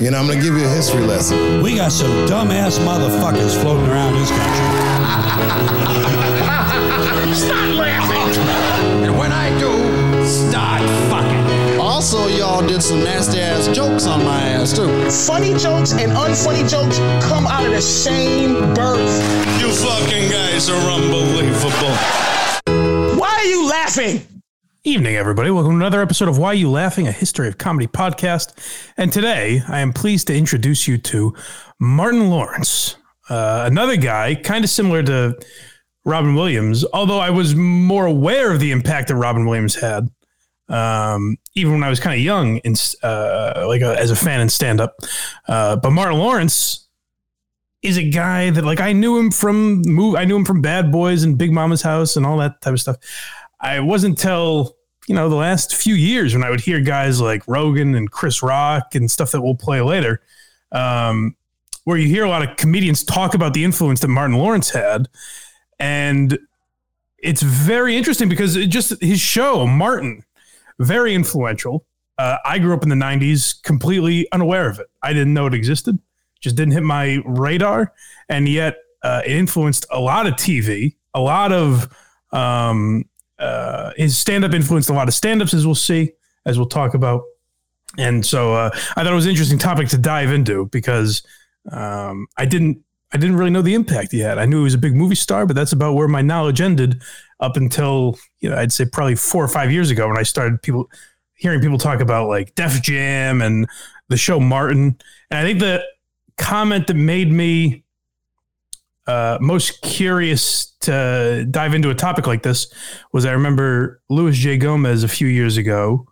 You know, I'm gonna give you a history lesson. We got some dumbass motherfuckers floating around this country. Stop laughing! And when I do, start fucking. Also, y'all did some nasty ass jokes on my ass too. Funny jokes and unfunny jokes come out of the same birth. You fucking guys are unbelievable. Why are you laughing? Evening, everybody. Welcome to another episode of Why You Laughing, a history of comedy podcast. And today, I am pleased to introduce you to Martin Lawrence, uh, another guy kind of similar to Robin Williams, although I was more aware of the impact that Robin Williams had, um, even when I was kind of young, in, uh, like a, as a fan in stand up. Uh, but Martin Lawrence is a guy that, like, I knew him from. I knew him from Bad Boys and Big Mama's House and all that type of stuff. I wasn't till you know the last few years when I would hear guys like Rogan and Chris Rock and stuff that we'll play later, um, where you hear a lot of comedians talk about the influence that Martin Lawrence had, and it's very interesting because it just his show Martin, very influential. Uh, I grew up in the '90s, completely unaware of it. I didn't know it existed, just didn't hit my radar, and yet uh, it influenced a lot of TV, a lot of um, uh, his stand up influenced a lot of stand ups, as we'll see, as we'll talk about. And so uh, I thought it was an interesting topic to dive into because um, I didn't I didn't really know the impact he had. I knew he was a big movie star, but that's about where my knowledge ended up until you know I'd say probably four or five years ago when I started people hearing people talk about like Def Jam and the show Martin. And I think the comment that made me uh, most curious to dive into a topic like this was I remember Louis J. Gomez a few years ago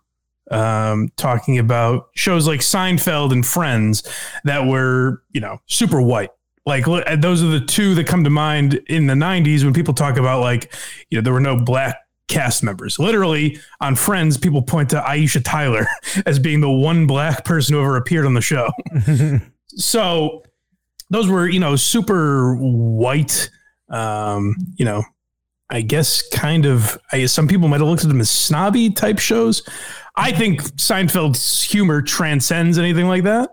um, talking about shows like Seinfeld and Friends that were, you know, super white. Like those are the two that come to mind in the 90s when people talk about like, you know, there were no black cast members. Literally on Friends, people point to Aisha Tyler as being the one black person who ever appeared on the show. so those were you know super white um you know i guess kind of i guess some people might have looked at them as snobby type shows. I think seinfeld's humor transcends anything like that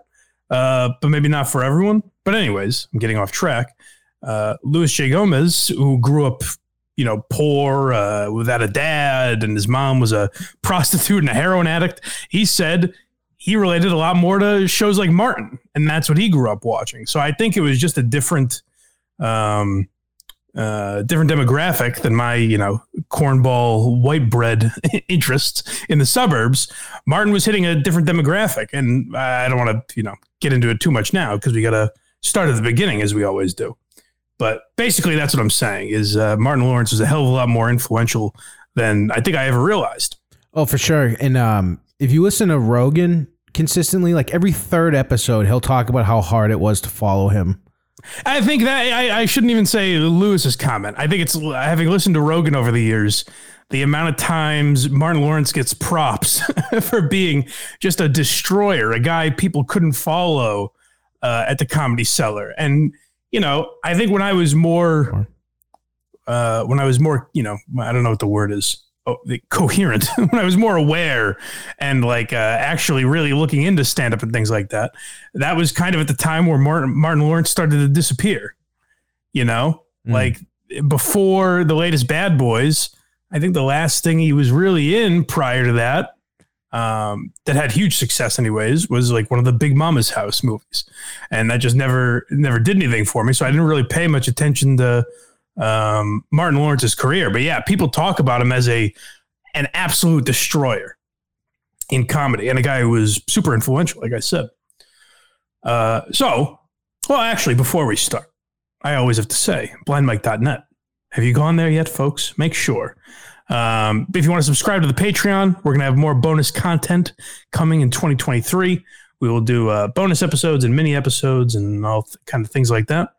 uh but maybe not for everyone. But anyways i'm getting off track. Uh louis j. Gomez who grew up you know poor uh, without a dad and his mom was a prostitute and a heroin addict he said he related a lot more to shows like Martin, and that's what he grew up watching. So I think it was just a different, um, uh, different demographic than my, you know, cornball white bread interests in the suburbs. Martin was hitting a different demographic, and I don't want to, you know, get into it too much now because we got to start at the beginning as we always do. But basically, that's what I'm saying: is uh, Martin Lawrence was a hell of a lot more influential than I think I ever realized. Oh, for sure. And um, if you listen to Rogan, consistently, like every third episode, he'll talk about how hard it was to follow him. I think that I, I shouldn't even say Lewis's comment. I think it's having listened to Rogan over the years, the amount of times Martin Lawrence gets props for being just a destroyer, a guy people couldn't follow uh, at the comedy cellar. And, you know, I think when I was more, uh, when I was more, you know, I don't know what the word is oh, coherent when I was more aware and like uh, actually really looking into stand up and things like that. That was kind of at the time where Martin, Martin Lawrence started to disappear. You know, mm. like before the latest Bad Boys, I think the last thing he was really in prior to that um, that had huge success anyways was like one of the Big Mama's House movies, and that just never never did anything for me. So I didn't really pay much attention to um, Martin Lawrence's career. But yeah, people talk about him as a an absolute destroyer in comedy and a guy who was super influential, like I said. Uh, so, well, actually, before we start, I always have to say, blindmike.net. Have you gone there yet, folks? Make sure. Um, if you want to subscribe to the Patreon, we're going to have more bonus content coming in 2023. We will do uh, bonus episodes and mini episodes and all th- kind of things like that.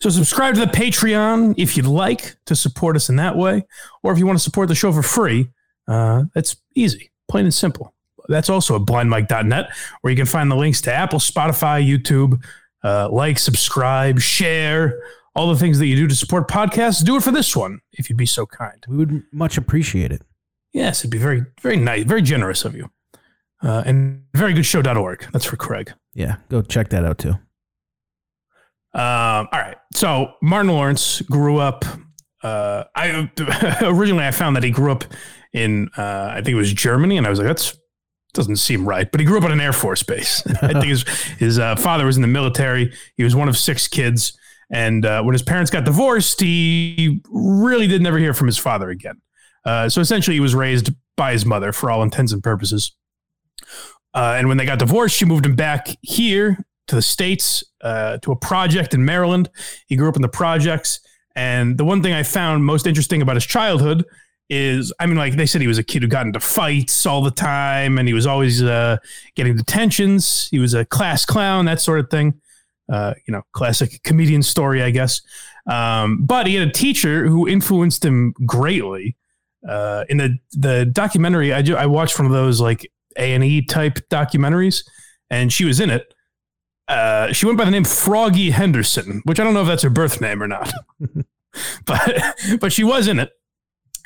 So subscribe to the Patreon if you'd like to support us in that way, or if you want to support the show for free, uh, that's easy, plain and simple. That's also at blindmike.net, where you can find the links to Apple, Spotify, YouTube. Uh, like, subscribe, share, all the things that you do to support podcasts. Do it for this one if you'd be so kind. We would much appreciate it. Yes, it'd be very, very nice, very generous of you. Uh, and very good show.org. That's for Craig. Yeah, go check that out too. Um, all right. So Martin Lawrence grew up. Uh, I originally I found that he grew up in uh, I think it was Germany, and I was like, that's doesn't seem right. But he grew up on an Air Force base. I think his his uh, father was in the military. He was one of six kids, and uh, when his parents got divorced, he really did never hear from his father again. Uh, so essentially, he was raised by his mother for all intents and purposes. Uh, and when they got divorced, she moved him back here to the states uh, to a project in Maryland. He grew up in the projects, and the one thing I found most interesting about his childhood is, I mean, like they said, he was a kid who got into fights all the time, and he was always uh, getting detentions. He was a class clown, that sort of thing. Uh, you know, classic comedian story, I guess. Um, but he had a teacher who influenced him greatly. Uh, in the the documentary, I, do, I watched one of those like A and E type documentaries, and she was in it. Uh, she went by the name Froggy Henderson, which I don't know if that's her birth name or not, but but she was in it,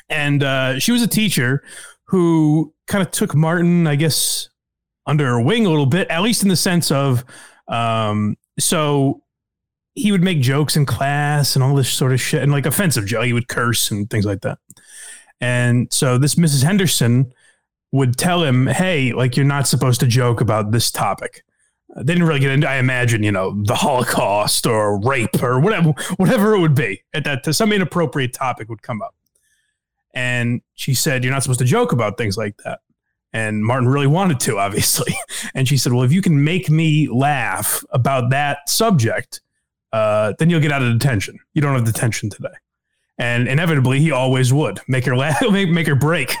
and uh, she was a teacher who kind of took Martin, I guess, under her wing a little bit, at least in the sense of, um, so he would make jokes in class and all this sort of shit, and like offensive joke, he would curse and things like that, and so this Mrs. Henderson would tell him, "Hey, like you're not supposed to joke about this topic." They didn't really get into i imagine you know the holocaust or rape or whatever whatever it would be at that some inappropriate topic would come up. And she said you're not supposed to joke about things like that. And martin really wanted to obviously. And she said well if you can make me laugh about that subject uh, then you'll get out of detention. You don't have detention today and inevitably he always would make her laugh, make, make her break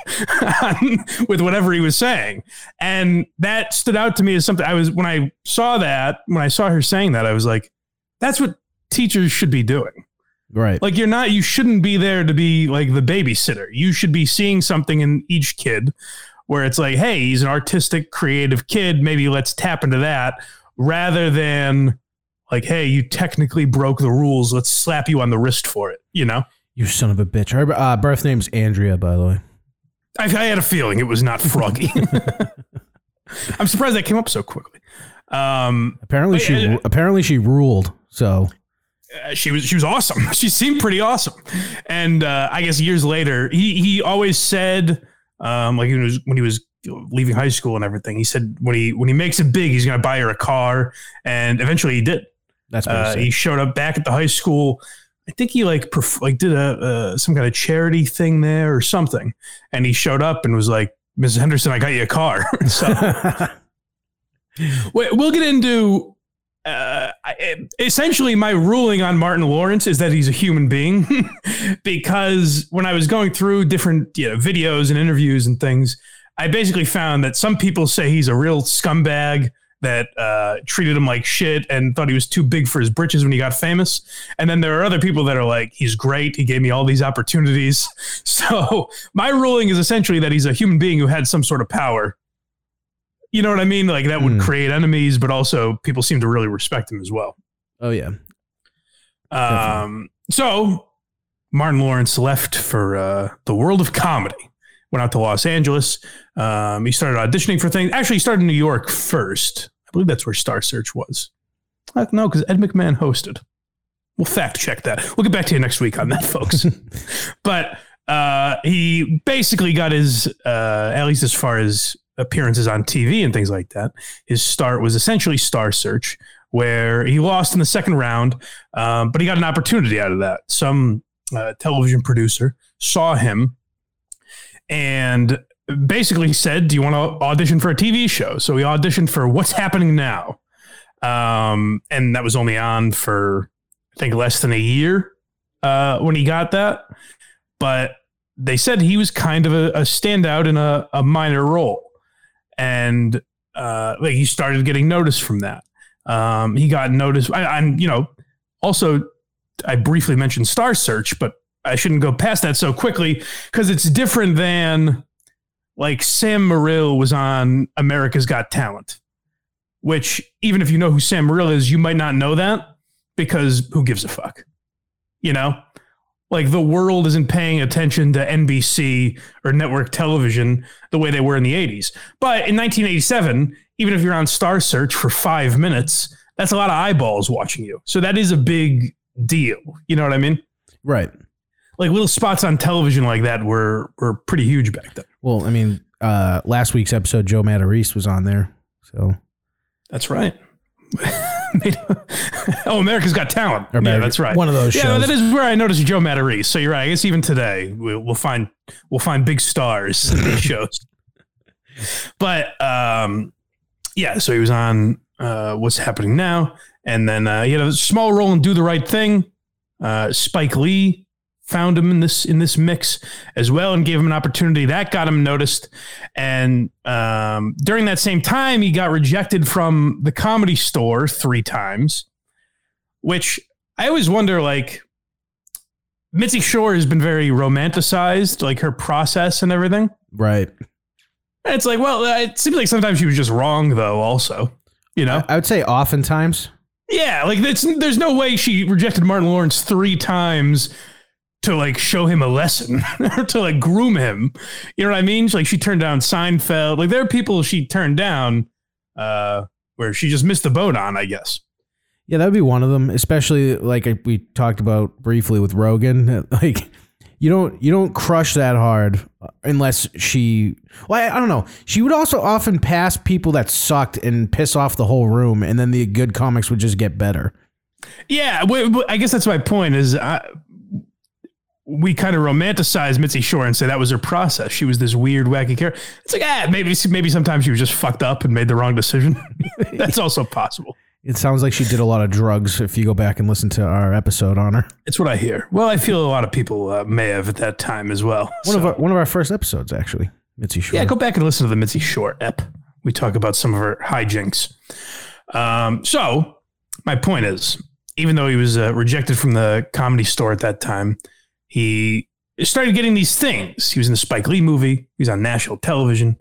with whatever he was saying. And that stood out to me as something I was, when I saw that, when I saw her saying that, I was like, that's what teachers should be doing. Right. Like you're not, you shouldn't be there to be like the babysitter. You should be seeing something in each kid where it's like, hey, he's an artistic, creative kid. Maybe let's tap into that rather than like, hey, you technically broke the rules. Let's slap you on the wrist for it, you know? You son of a bitch. Her uh, birth name's Andrea, by the way. I, I had a feeling it was not Froggy. I'm surprised that came up so quickly. Um, apparently she uh, apparently she ruled. So uh, she was she was awesome. She seemed pretty awesome. And uh, I guess years later, he he always said, um, like he was when he was leaving high school and everything. He said when he when he makes it big, he's going to buy her a car, and eventually he did. That's uh, he showed up back at the high school I think he like perf- like did a uh, some kind of charity thing there or something, and he showed up and was like, "Mrs. Henderson, I got you a car." so we'll get into. Uh, essentially, my ruling on Martin Lawrence is that he's a human being, because when I was going through different you know, videos and interviews and things, I basically found that some people say he's a real scumbag that uh, treated him like shit and thought he was too big for his britches when he got famous. And then there are other people that are like, he's great. He gave me all these opportunities. So my ruling is essentially that he's a human being who had some sort of power. You know what I mean? Like that would mm. create enemies, but also people seem to really respect him as well. Oh yeah. Um. So Martin Lawrence left for uh, the world of comedy. Went out to Los Angeles. Um, he started auditioning for things. Actually, he started in New York first believe that's where Star Search was. No, because Ed McMahon hosted. We'll fact check that. We'll get back to you next week on that, folks. but uh, he basically got his, uh, at least as far as appearances on TV and things like that, his start was essentially Star Search, where he lost in the second round, um, but he got an opportunity out of that. Some uh, television producer saw him and basically said, "Do you want to audition for a TV show?" So we auditioned for What's Happening Now, um, and that was only on for I think less than a year uh, when he got that. But they said he was kind of a, a standout in a, a, minor role, and uh, like he started getting noticed from that. Um, he got noticed. I, am you know also I briefly mentioned Star Search, but I shouldn't go past that so quickly because it's different than like Sam Morril was on America's Got Talent, which even if you know who Sam Morril is, you might not know that because who gives a fuck? You know? Like the world isn't paying attention to NBC or network television the way they were in the 80s. But in 1987, even if you're on Star Search for five minutes, that's a lot of eyeballs watching you. So that is a big deal. You know what I mean? Right. Like little spots on television like that were were pretty huge back then. Well, I mean, uh, last week's episode, Joe Matarese was on there. So That's right. oh, America's Got Talent. Or yeah, America- that's right. one of those shows. Yeah, shows. that is where I noticed Joe Matarese. So you're right. I guess even today we'll, we'll find we'll find big stars in these shows. But um, yeah, so he was on uh, What's Happening Now, and then uh, he had a small role in Do the Right Thing. Uh, Spike Lee found him in this in this mix as well and gave him an opportunity that got him noticed and um, during that same time he got rejected from the comedy store three times which i always wonder like mitzi shore has been very romanticized like her process and everything right. and it's like well uh, it seems like sometimes she was just wrong though also you know I would say oftentimes. yeah, like there's no way she rejected Martin Lawrence three times to like show him a lesson or to like groom him. You know what I mean? Like she turned down Seinfeld. Like there are people she turned down uh, where she just missed the boat on, I guess. Yeah, that would be one of them. Especially like we talked about briefly with Rogan. Like you don't you don't crush that hard unless she. Well, I, I don't know. She would also often pass people that sucked and piss off the whole room, and then the good comics would just get better. Yeah, i guess that's my point. Is I, we kind of romanticize Mitzi Shore and say that was her process. She was this weird, wacky character. It's like, ah, maybe maybe sometimes she was just fucked up and made the wrong decision. that's also possible. It sounds like she did a lot of drugs. If you go back and listen to our episode on her, It's what I hear. Well, I feel a lot of people uh, may have at that time as well. one of our one of our first episodes actually, Mitzi Shore. yeah, go back and listen to the Mitzi Shore ep. We talk about some of her hijinks. Um, so my point is, even though he was uh, rejected from the comedy store at that time, he started getting these things. He was in the Spike Lee movie. He was on national television.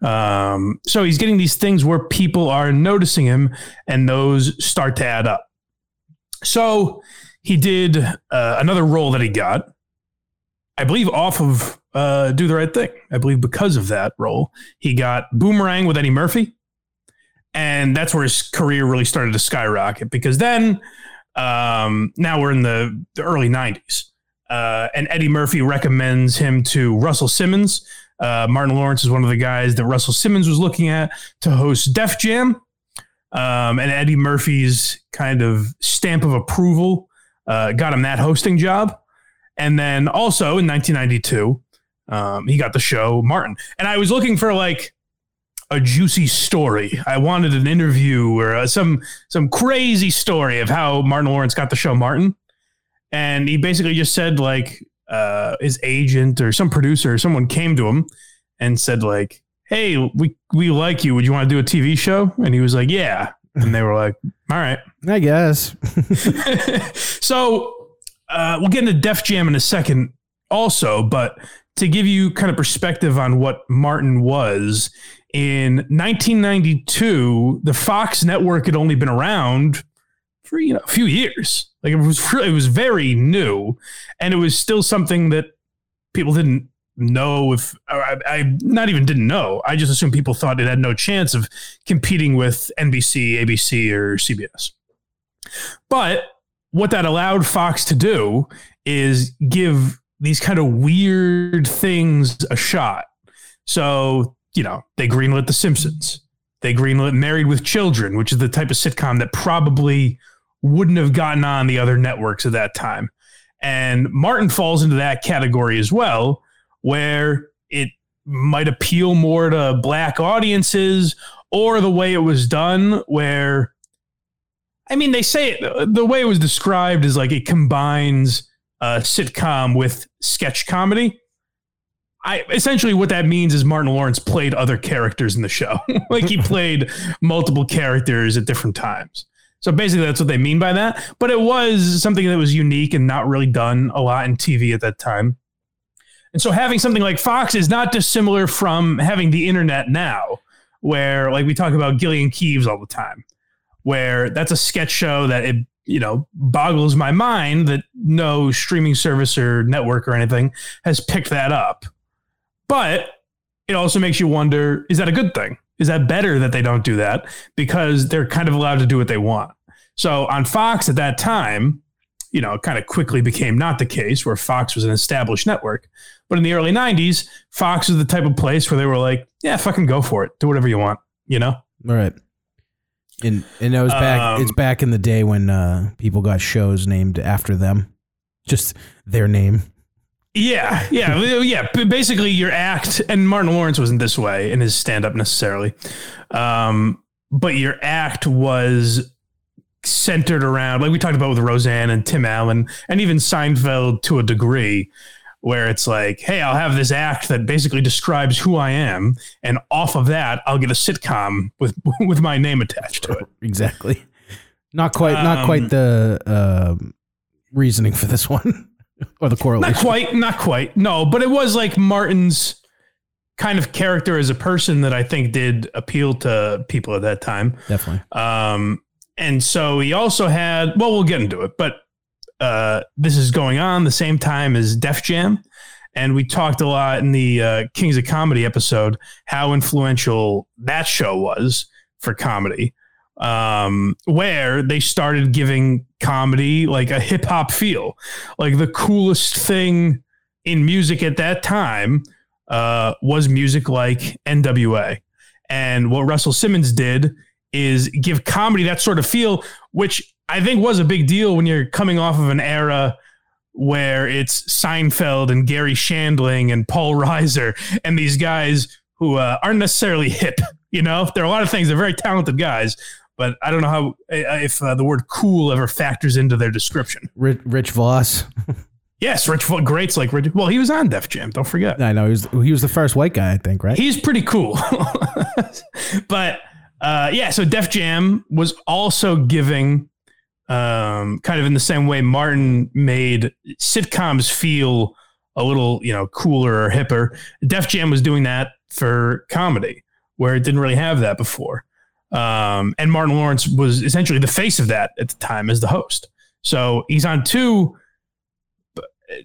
Um, so he's getting these things where people are noticing him, and those start to add up. So he did uh, another role that he got, I believe, off of uh, Do the Right Thing. I believe because of that role, he got Boomerang with Eddie Murphy, and that's where his career really started to skyrocket. Because then, um, now we're in the, the early '90s, uh, and Eddie Murphy recommends him to Russell Simmons. Uh, Martin Lawrence is one of the guys that Russell Simmons was looking at to host Def Jam. Um, and Eddie Murphy's kind of stamp of approval uh, got him that hosting job. And then also in 1992, um, he got the show Martin. And I was looking for like a juicy story. I wanted an interview or uh, some some crazy story of how Martin Lawrence got the show Martin. And he basically just said like uh, his agent or some producer or someone came to him and said like, "Hey, we we like you. Would you want to do a TV show?" And he was like, "Yeah." And they were like, "All right." I guess. so uh, we'll get into Def Jam in a second, also, but to give you kind of perspective on what Martin was in 1992, the Fox network had only been around for you know a few years. Like it was, it was very new, and it was still something that people didn't know if I, I not even didn't know. I just assumed people thought it had no chance of competing with NBC, ABC, or CBS. But what that allowed Fox to do is give these kind of weird things a shot. So, you know, they greenlit The Simpsons. They greenlit Married with Children, which is the type of sitcom that probably wouldn't have gotten on the other networks at that time. And Martin falls into that category as well, where it might appeal more to black audiences or the way it was done, where I mean, they say it, the way it was described is like it combines uh, sitcom with sketch comedy. I essentially what that means is Martin Lawrence played other characters in the show. like he played multiple characters at different times. So basically that's what they mean by that. But it was something that was unique and not really done a lot in TV at that time. And so having something like Fox is not dissimilar from having the internet now, where like we talk about Gillian Keeves all the time where that's a sketch show that it you know boggles my mind that no streaming service or network or anything has picked that up but it also makes you wonder is that a good thing is that better that they don't do that because they're kind of allowed to do what they want. So on Fox at that time, you know, it kind of quickly became not the case where Fox was an established network. But in the early 90s, Fox was the type of place where they were like, yeah, fucking go for it. Do whatever you want, you know? All right. And and it was back. Um, it's back in the day when uh, people got shows named after them, just their name. Yeah, yeah, yeah. Basically, your act, and Martin Lawrence wasn't this way in his stand up necessarily, um, but your act was centered around, like we talked about with Roseanne and Tim Allen, and even Seinfeld to a degree, where it's like, hey, I'll have this act that basically describes who I am, and off of that, I'll get a sitcom with with my name attached to it. Exactly. Not quite. not Um, quite the um reasoning for this one, or the correlation. Not quite, not quite. No, but it was like Martin's kind of character as a person that I think did appeal to people at that time. Definitely. Um, and so he also had, well, we'll get into it, but uh, this is going on the same time as Def Jam. And we talked a lot in the uh, Kings of Comedy episode how influential that show was for comedy, um, where they started giving comedy like a hip hop feel. Like the coolest thing in music at that time uh, was music like NWA. And what Russell Simmons did is give comedy that sort of feel, which I think was a big deal when you're coming off of an era where it's Seinfeld and Garry Shandling and Paul Reiser and these guys who uh, aren't necessarily hip. You know, there are a lot of things. They're very talented guys, but I don't know how if uh, the word "cool" ever factors into their description. Rich, Rich Voss. Yes, Rich Voss. greats like Rich. Well, he was on Def Jam. Don't forget. I know he was. He was the first white guy, I think. Right. He's pretty cool. but uh, yeah, so Def Jam was also giving um, kind of in the same way Martin made sitcoms feel a little, you know, cooler or hipper. Def Jam was doing that for comedy where it didn't really have that before. Um, and Martin Lawrence was essentially the face of that at the time as the host. So he's on two,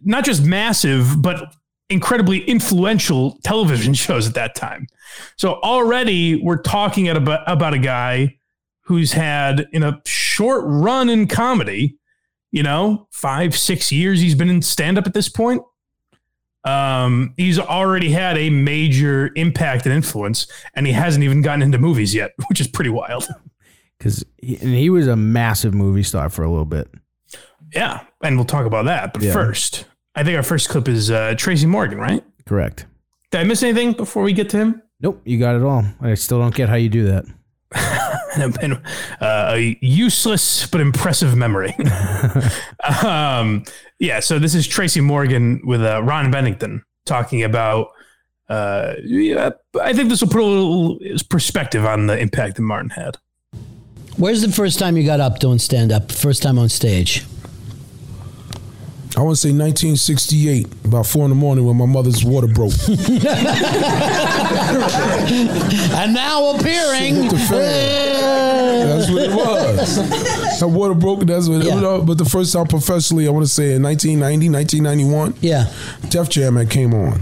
not just massive, but incredibly influential television shows at that time. So already we're talking about, about a guy who's had in a short run in comedy, you know, five, six years he's been in stand up at this point. Um, he's already had a major impact and influence, and he hasn't even gotten into movies yet, which is pretty wild. Because he, and he was a massive movie star for a little bit. Yeah, and we'll talk about that. But Yeah. first, I think our first clip is uh, Tracy Morgan, right? Correct. Did I miss anything before we get to him? Nope, you got it all. I still don't get how you do that. And uh, a useless but impressive memory. um, yeah, so this is Tracy Morgan with uh, Ron Bennington talking about. Uh, yeah, I think this will put a little perspective on the impact that Martin had. Where's the first time you got up doing stand up? First time on stage? I want to say 1968, about four in the morning when my mother's water broke. And now appearing. Hit the fan. That's what it was. That water broke. That's what. Yeah. It was. But the first time professionally, I want to say in 1990, 1991. Yeah. Def Jam had came on.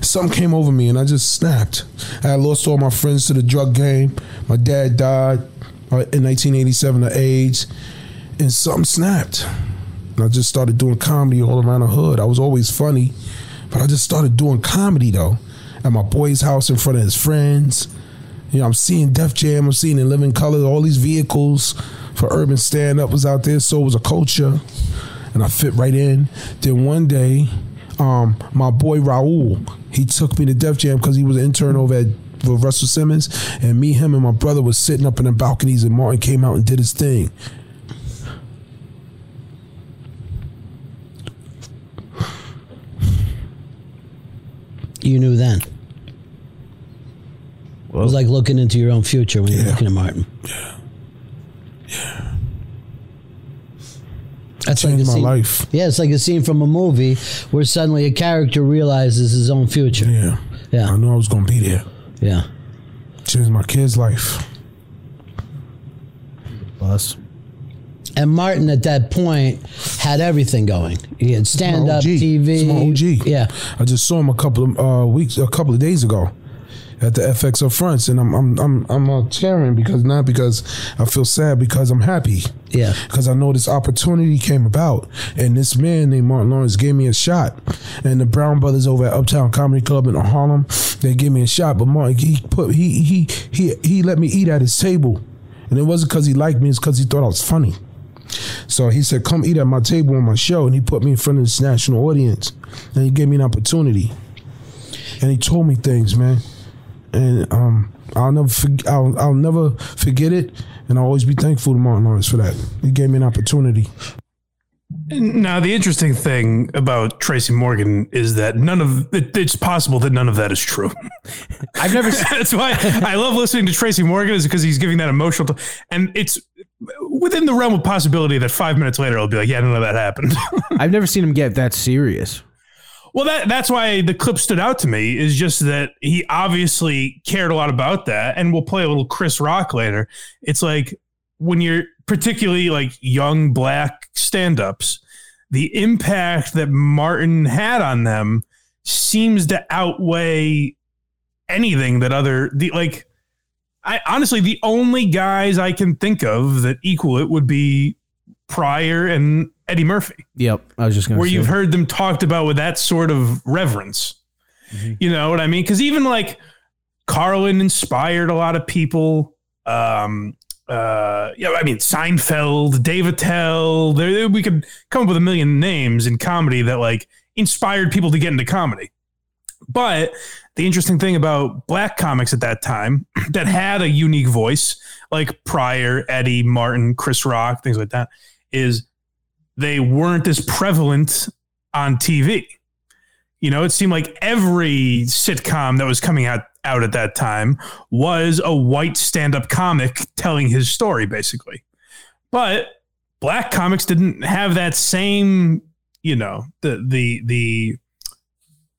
Something came over me and I just snapped. I had lost all my friends to the drug game. My dad died uh, in 1987 of AIDS, and something snapped. And I just started doing comedy all around the hood. I was always funny, but I just started doing comedy though at my boy's house in front of his friends. You know, I'm seeing Def Jam, I'm seeing in living color, all these vehicles for urban stand up was out there. So was a culture, and I fit right in. Then one day, um, my boy Raul, he took me to Def Jam because he was an intern over at with Russell Simmons, and me, him, and my brother was sitting up in the balconies, and Martin came out and did his thing. You knew then. It was like looking into your own future when you're looking at Martin. Yeah. Yeah. That's Changed my scene- life. Yeah, it's like a scene from a movie where suddenly a character realizes his own future. Yeah. Yeah. I knew I was gonna be there. Yeah. Changed my kid's life. Bus. And Martin at that point had everything going. He had stand up. TV. It's my OG. Yeah. I just saw him a couple of uh, weeks, a couple of days ago, at the FX up fronts, and I'm I'm I'm I'm uh, cheering because not because I feel sad because I'm happy. Yeah. Because I know this opportunity came about, and this man named Martin Lawrence gave me a shot, and the Brown Brothers over at Uptown Comedy Club in Harlem, they gave me a shot, but Martin he put he he he he let me eat at his table, and it wasn't because he liked me, it's because he thought I was funny. So he said, "Come eat at my table on my show," and he put me in front of this national audience, and he gave me an opportunity, and he told me things, man, and um, I'll never, forg I'll, I'll never forget it, and I'll always be thankful to Martin Lawrence for that. He gave me an opportunity. Now, the interesting thing about Tracy Morgan is that none of it, it's possible that none of that is true. I've never. That's why I love listening to Tracy Morgan is because he's giving that emotional, t- and it's within the realm of possibility that five minutes later I'll be like, yeah, none of that happened. I've never seen him get that serious. Well, that that's why the clip stood out to me is just that he obviously cared a lot about that, and we'll play a little Chris Rock later. It's like when you're particularly like young black stand-ups, the impact that Martin had on them seems to outweigh anything that other the like I honestly the only guys I can think of that equal it would be Pryor and Eddie Murphy, Yep, I was just gonna. where say. you've heard them talked about with that sort of reverence. You know what I mean? Because even like Carlin inspired a lot of people. Um, uh, yeah, I mean Seinfeld, Dave Attell. There, we could come up with a million names in comedy that like inspired people to get into comedy. But the interesting thing about black comics at that time that had a unique voice, like Pryor, Eddie, Martin, Chris Rock, things like that, is they weren't as prevalent on TV. You know, it seemed like every sitcom that was coming out out at that time was a white stand-up comic telling his story, basically. But black comics didn't have that same, you know, the the the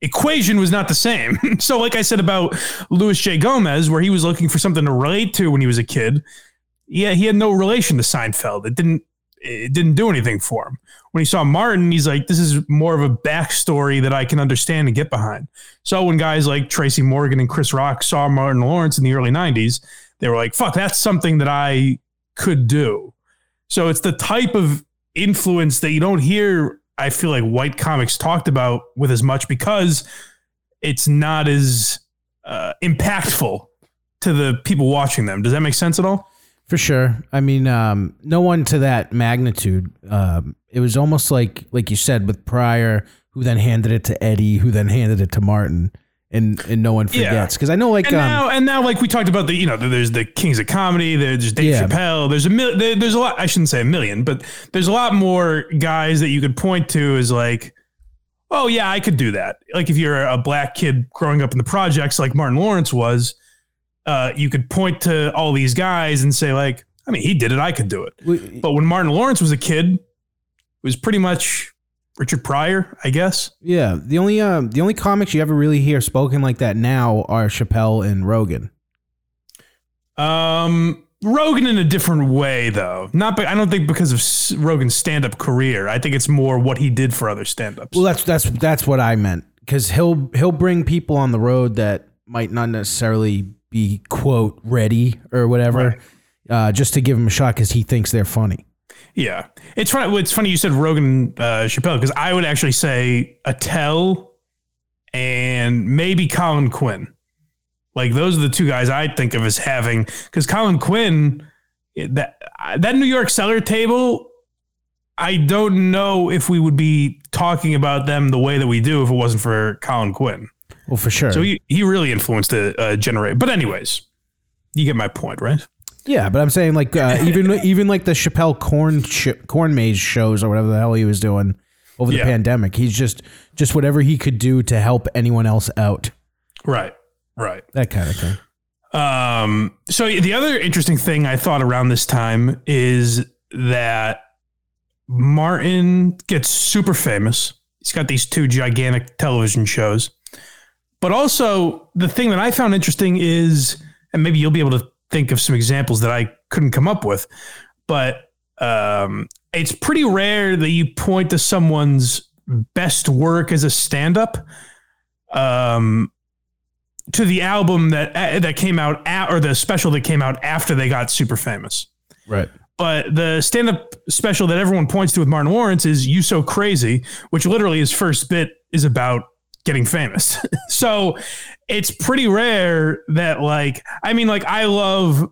equation was not the same. so, like I said about Louis J. Gomez, where he was looking for something to relate to when he was a kid, yeah, he had no relation to Seinfeld. It didn't it didn't do anything for him. When he saw Martin, he's like, this is more of a backstory that I can understand and get behind. So when guys like Tracy Morgan and Chris Rock saw Martin Lawrence in the early 90s, they were like, fuck, that's something that I could do. So it's the type of influence that you don't hear, I feel like, white comics talked about with as much because it's not as uh, impactful to the people watching them. Does that make sense at all? For sure. I mean, um, no one to that magnitude. Um, it was almost like, like you said, with Pryor, who then handed it to Eddie, who then handed it to Martin, and and no one forgets. Because I know, like, and um, now and now like we talked about the you know there's the kings of comedy there's Dave Yeah. Chappelle there's a mil- there, there's a lot I shouldn't say a million but there's a lot more guys that you could point to as like oh yeah I could do that like if you're a black kid growing up in the projects like Martin Lawrence was uh, you could point to all these guys and say like I mean he did it I could do it but when Martin Lawrence was a kid it was pretty much Richard Pryor I guess yeah, the only um, the only comics you ever really hear spoken like that now are Chappelle and Rogan. Um, Rogan in a different way, though. Not, be, I don't think because of S- Rogan's stand-up career. I think it's more what he did for other stand-ups. Well, that's that's that's what I meant. Because he'll he'll bring people on the road that might not necessarily be quote ready or whatever, uh, just to give him a shot because he thinks they're funny. yeah, it's funny. It's funny you said Rogan uh, Chappelle because I would actually say Attell and maybe Colin Quinn. Like those are the two guys I think of as having because Colin Quinn that that New York cellar table. I don't know if we would be talking about them the way that we do if it wasn't for Colin Quinn. Well, for sure. So he, he really influenced the uh, generate. But anyways, you get my point, right? Yeah, but I'm saying like uh, even even like the Chappelle corn sh- corn maze shows or whatever the hell he was doing over the Yeah. pandemic. He's just just whatever he could do to help anyone else out. Right. Right. That kind of thing. Um, so the other interesting thing I thought around this time is that Martin gets super famous. He's got these two gigantic television shows. But also the thing that I found interesting is, and maybe you'll be able to think of some examples that I couldn't come up with, but um, it's pretty rare that you point to someone's best work as a stand-up um, to the album that uh, that came out at, or the special that came out after they got super famous. Right. But the stand up special that everyone points to with Martin Lawrence is You So Crazy, which literally his first bit is about getting famous. so it's pretty rare that, like, I mean, like, I love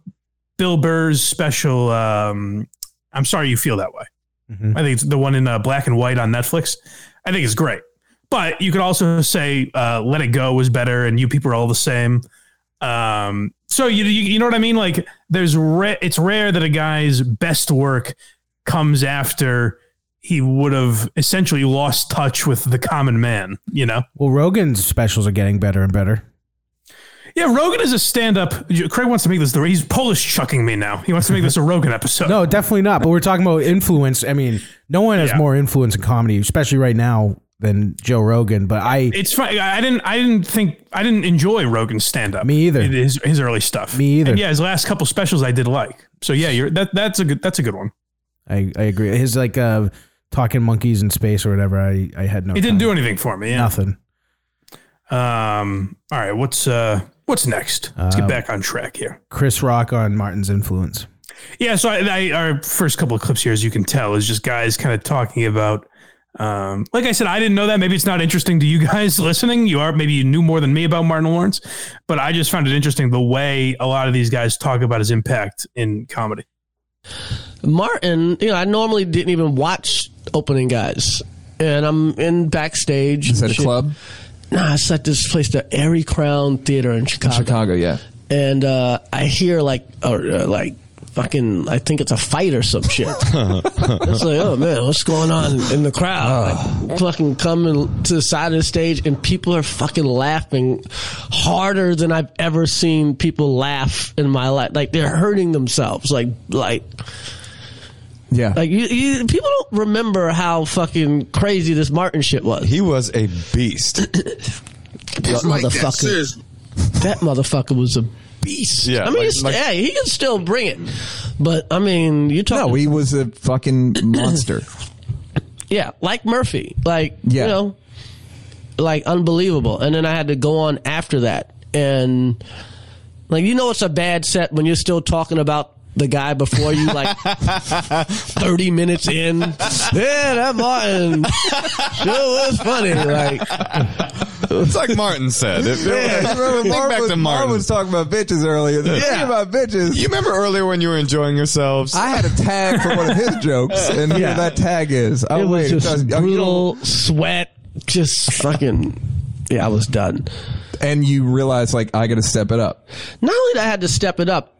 Bill Burr's special. Um, I'm sorry you feel that way. Mhm. I think it's the one in uh, black and white on Netflix. I think it's great. But you could also say uh, Let It Go was better and You People Are All the Same. Um, so you, you you know what I mean? Like there's ra- it's rare that a guy's best work comes after he would have essentially lost touch with the common man, you know? Well, Rogan's specials are getting better and better. Yeah, Rogan is a stand-up. Craig wants to make this the he's Polish chucking me now. He wants to make this a Rogan episode. No, definitely not. But we're talking about influence. I mean, no one has Yeah. more influence in comedy, especially right now, than Joe Rogan. But I, It's fine. I didn't. I didn't think. I didn't enjoy Rogan's stand up. Me either. His, his early stuff. Me either. And yeah, his last couple specials I did like. So yeah, you're that. That's a good. That's a good one. I, I agree. His like uh, talking monkeys in space or whatever. I, I had no. It didn't time. do anything for me. Yeah. nothing. Um. All right. What's uh. What's next? Let's get Uh, back on track here. Chris Rock on Martin's influence. Yeah. So I, I, our first couple of clips here, as you can tell, is just guys kind of talking about. Um, like I said, I didn't know that. Maybe it's not interesting to you guys listening. You are maybe you knew more than me about Martin Lawrence, but I just found it interesting the way a lot of these guys talk about his impact in comedy. Martin, you know, I normally didn't even watch opening guys. And I'm in backstage. Is that a shit. club? Nah, it's at this place, the Arie Crown Theater in Chicago. Chicago, yeah. And uh, I hear like, uh, like, fucking, I think it's a fight or some shit. it's like, oh man, what's going on in the crowd? Like, fucking coming to the side of the stage, and people are fucking laughing harder than I've ever seen people laugh in my life. Like they're hurting themselves. Like, like. Yeah. Like you, you, people don't remember how fucking crazy this Martin shit was. He was a beast. that like that, motherfucker. seriously. that motherfucker was a beast. Yeah, I mean, like- he's- like- hey, he can still bring it, but I mean, you talk. No, he was a fucking monster. yeah, like Murphy, like Yeah. you know, like unbelievable. And then I had to go on after that, and like you know, it's a bad set when you're still talking about the guy before you, like thirty minutes in. Yeah, that Martin sure was funny. Like, it's like Martin said. If- Yeah, you remember think Marv back was, to Marv Martin. was talking about bitches earlier. The thing about bitches, You remember earlier when you were enjoying yourselves? I had a tag for one of his jokes, and Yeah. here that tag is. Oh it was wait, just does- you brutal sweat, just fucking. Yeah, I was done. and you realize like I got to step it up. Not only did I had to step it up,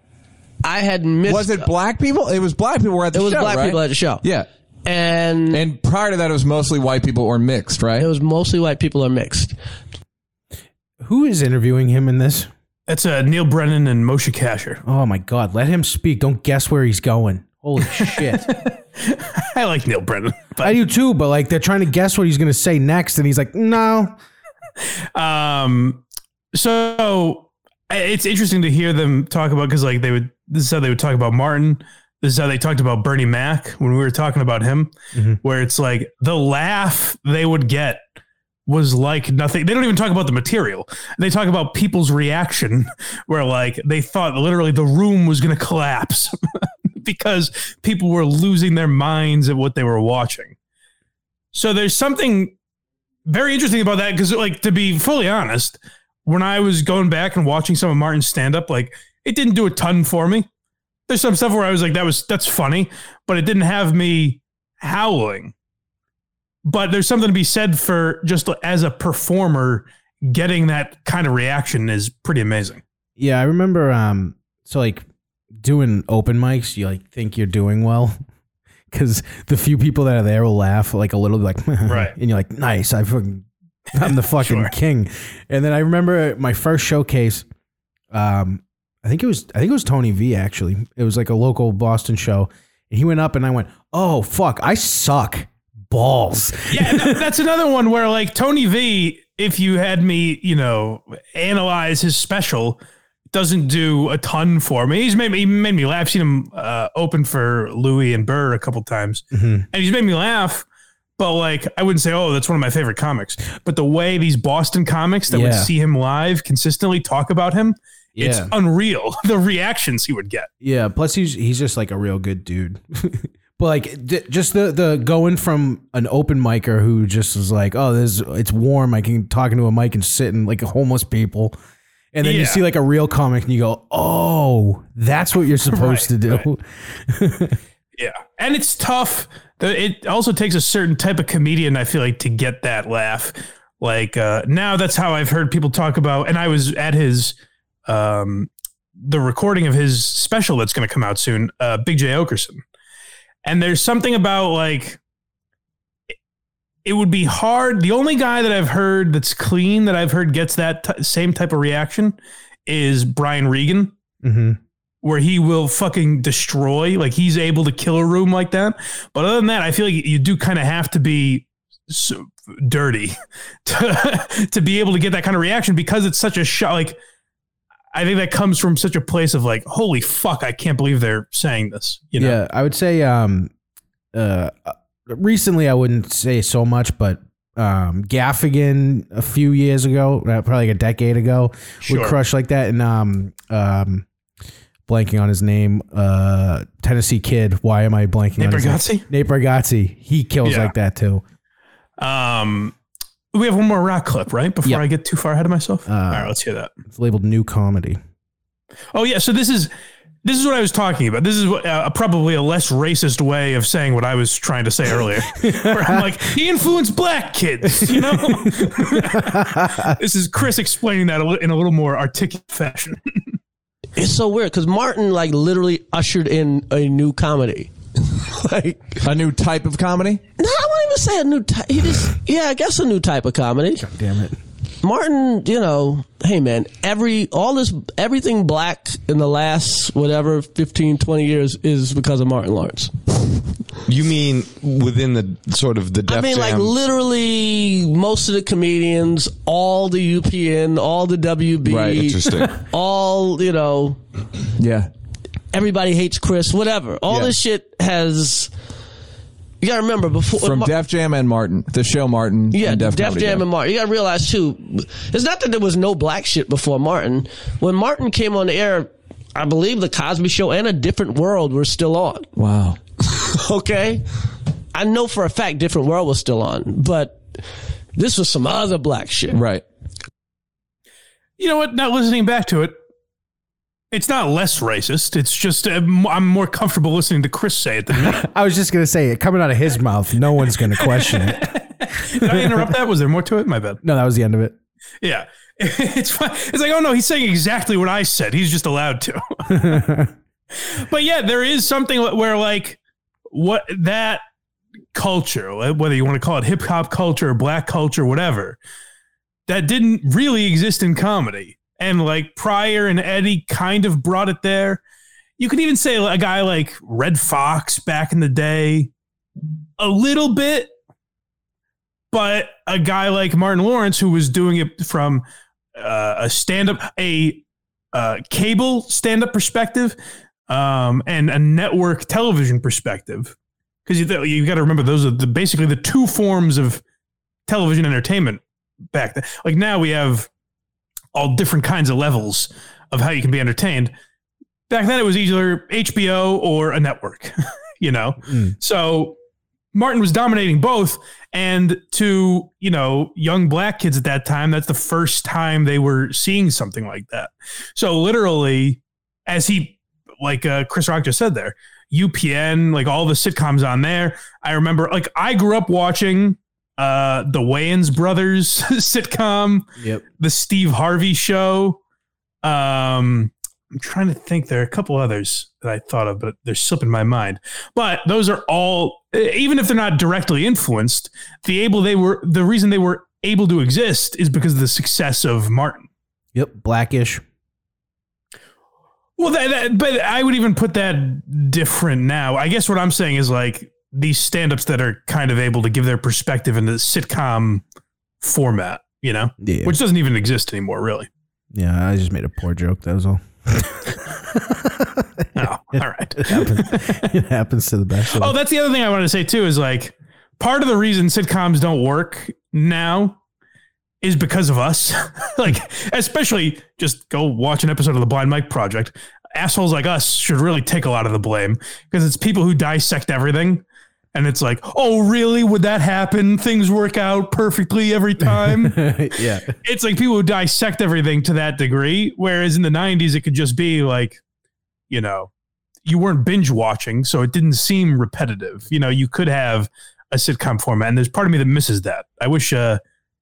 I had missed. Was it black people? It was black people were at the It was show. black right? people at the show. Yeah, and and prior to that, it was mostly white people or mixed, right? it was mostly white people are mixed. Who is interviewing him in this? That's uh, Neal Brennan and Moshe Kasher. Oh my God! Let him speak. Don't guess where he's going. Holy shit! I like Neal Brennan, but I do too. But like, they're trying to guess what he's going to say next, and he's like, "No." Um, so I- it's interesting to hear them talk about because like they would. This is how they would talk about Martin. This is how they talked about Bernie Mac when we were talking about him, mm-hmm. where it's like the laugh they would get was like nothing. They don't even talk about the material. They talk about people's reaction, where like they thought literally the room was going to collapse because people were losing their minds at what they were watching. So there's something very interesting about that because, like, to be fully honest, when I was going back and watching some of Martin's stand up, like, it didn't do a ton for me. There's some stuff where I was like, that was that's funny, but it didn't have me howling. But there's something to be said for just as a performer, getting that kind of reaction is pretty amazing. Yeah, I remember. Um, so like doing open mics, you like think you're doing well because the few people that are there will laugh like a little, like Right. and you're like, nice, I fucking, I'm the fucking Sure. king. And then I remember my first showcase. Um, I think it was, I think it was Tony V. Actually, it was like a local Boston show, and he went up, and I went, oh fuck, I suck balls. Yeah, that's another one where like Tony V, if you had me, you know, analyze his special, doesn't do a ton for me. He's made me he made me laugh. I've seen him uh, open for Louis and Burr a couple times, Mhm. and he's made me laugh. But like I wouldn't say, oh, that's one of my favorite comics. But the way these Boston comics that would see him live consistently talk about him, it's unreal. The reactions he would get. Yeah. Plus, he's he's just like a real good dude. but like, d- just the the going from an open micer who just is like, oh, this it's warm. I can talk into a mic and sit and like homeless people. And then you see like a real comic and you go, oh, that's what you're supposed to do. Yeah, and it's tough. It also takes a certain type of comedian, I feel like, to get that laugh. Like uh, now, that's how I've heard people talk about. And I was at his, um, the recording of his special that's going to come out soon, uh, Big Jay Oakerson. And there's something about like, it- it would be hard. The only guy that I've heard that's clean that I've heard gets that t- same type of reaction is Brian Regan mm-hmm. Where he will fucking destroy. Like he's able to kill a room like that. But other than that, I feel like you do kind of have to be so dirty to, to be able to get that kind of reaction because it's such a shot. Like I think that comes from such a place of like, holy fuck, I can't believe they're saying this. You know? Yeah, I would say um uh recently I wouldn't say so much, but um Gaffigan a few years ago, uh, probably like a decade ago, Sure. would crush like that and um um blanking on his name, uh Tennessee Kid. Why am I blanking Nate on his name? Bargatze? Nate Bargatze. He kills Yeah. like that too. Um, we have one more rock clip, right? Before Yeah. I get too far ahead of myself. Uh, All right, let's hear that. It's labeled new comedy. Oh yeah, so this is this is what I was talking about. This is what, uh, probably a less racist way of saying what I was trying to say earlier. Where I'm like, he influenced black kids, you know. this is Chris explaining that in a little more articulate fashion. It's so weird because Martin like literally ushered in a new comedy. like a new type of comedy. No, I won't even say a new type. He just, yeah, I guess a new type of comedy. God damn it. Martin, you know, hey man, every, all this, everything black in the last, whatever, 15, 20 years is because of Martin Lawrence. You mean within the sort of the Def I mean, like literally most of the comedians, all the UPN, all the WB. Right, interesting. All, you know, Yeah. everybody hates Chris, whatever. All Yeah. this shit has, you gotta remember before. From Mar- Def Jam and Martin, the show Martin. Yeah, and Def, Def, Comedy Jam and Martin. You got to realize too, it's not that there was no black shit before Martin. When Martin came on the air, I believe the Cosby Show and A Different World were still on. Wow. okay, I know for a fact Different World was still on, but this was some other black shit. Right. You know what? Not listening back to it, it's not less racist. It's just uh, m- I'm more comfortable listening to Chris say it than me. I was just gonna say it coming out of his mouth, no one's gonna question it. Did I interrupt that? Was there more to it? My bad. No, that was the end of it. Yeah. It's fine. It's like, oh no, he's saying exactly what I said. He's just allowed to. but yeah, there is something where like what that culture, whether you want to call it hip hop culture or black culture, whatever, that didn't really exist in comedy. And like Pryor and Eddie kind of brought it there. You could even say a guy like Redd Foxx back in the day, a little bit, but a guy like Martin Lawrence, who was doing it from uh, a stand up, a uh, cable stand up perspective, um, and a network television perspective, because you, you got to remember those are the, basically the two forms of television entertainment back then. Like now we have all different kinds of levels of how you can be entertained. Back then it was either HBO or a network, you know? So Martin was dominating both. And to, you know, young black kids at that time, that's the first time they were seeing something like that. So literally, as he, like uh, Chris Rock just said there, UPN, like all the sitcoms on there. I remember, like, I grew up watching uh, the Wayans Brothers sitcom, Yep. the Steve Harvey show. Um, I'm trying to think. There are a couple others that I thought of, but they're slipping my mind. But those are all, even if they're not directly influenced, the able they were the reason they were able to exist is because of the success of Martin. Yep. Blackish. Well, that, that, but I would even put that different now. I guess what I'm saying is like these stand-ups that are kind of able to give their perspective in the sitcom format, you know, Yeah. which doesn't even exist anymore, really. Yeah, I just made a poor joke. That was all. Oh, all right. It happens, it happens to the best. Of Oh, that's the other thing I wanted to say too is like part of the reason sitcoms don't work now is because of us. like, especially just go watch an episode of the Blind Mike Project. Assholes like us should really take a lot of the blame because it's people who dissect everything. And it's like, oh, really? Would that happen? Things work out perfectly every time. yeah. it's like people who dissect everything to that degree. Whereas in the 90s, it could just be like, you know, you weren't binge watching, so it didn't seem repetitive. You know, you could have a sitcom format, and there's part of me that misses that. I wish, uh,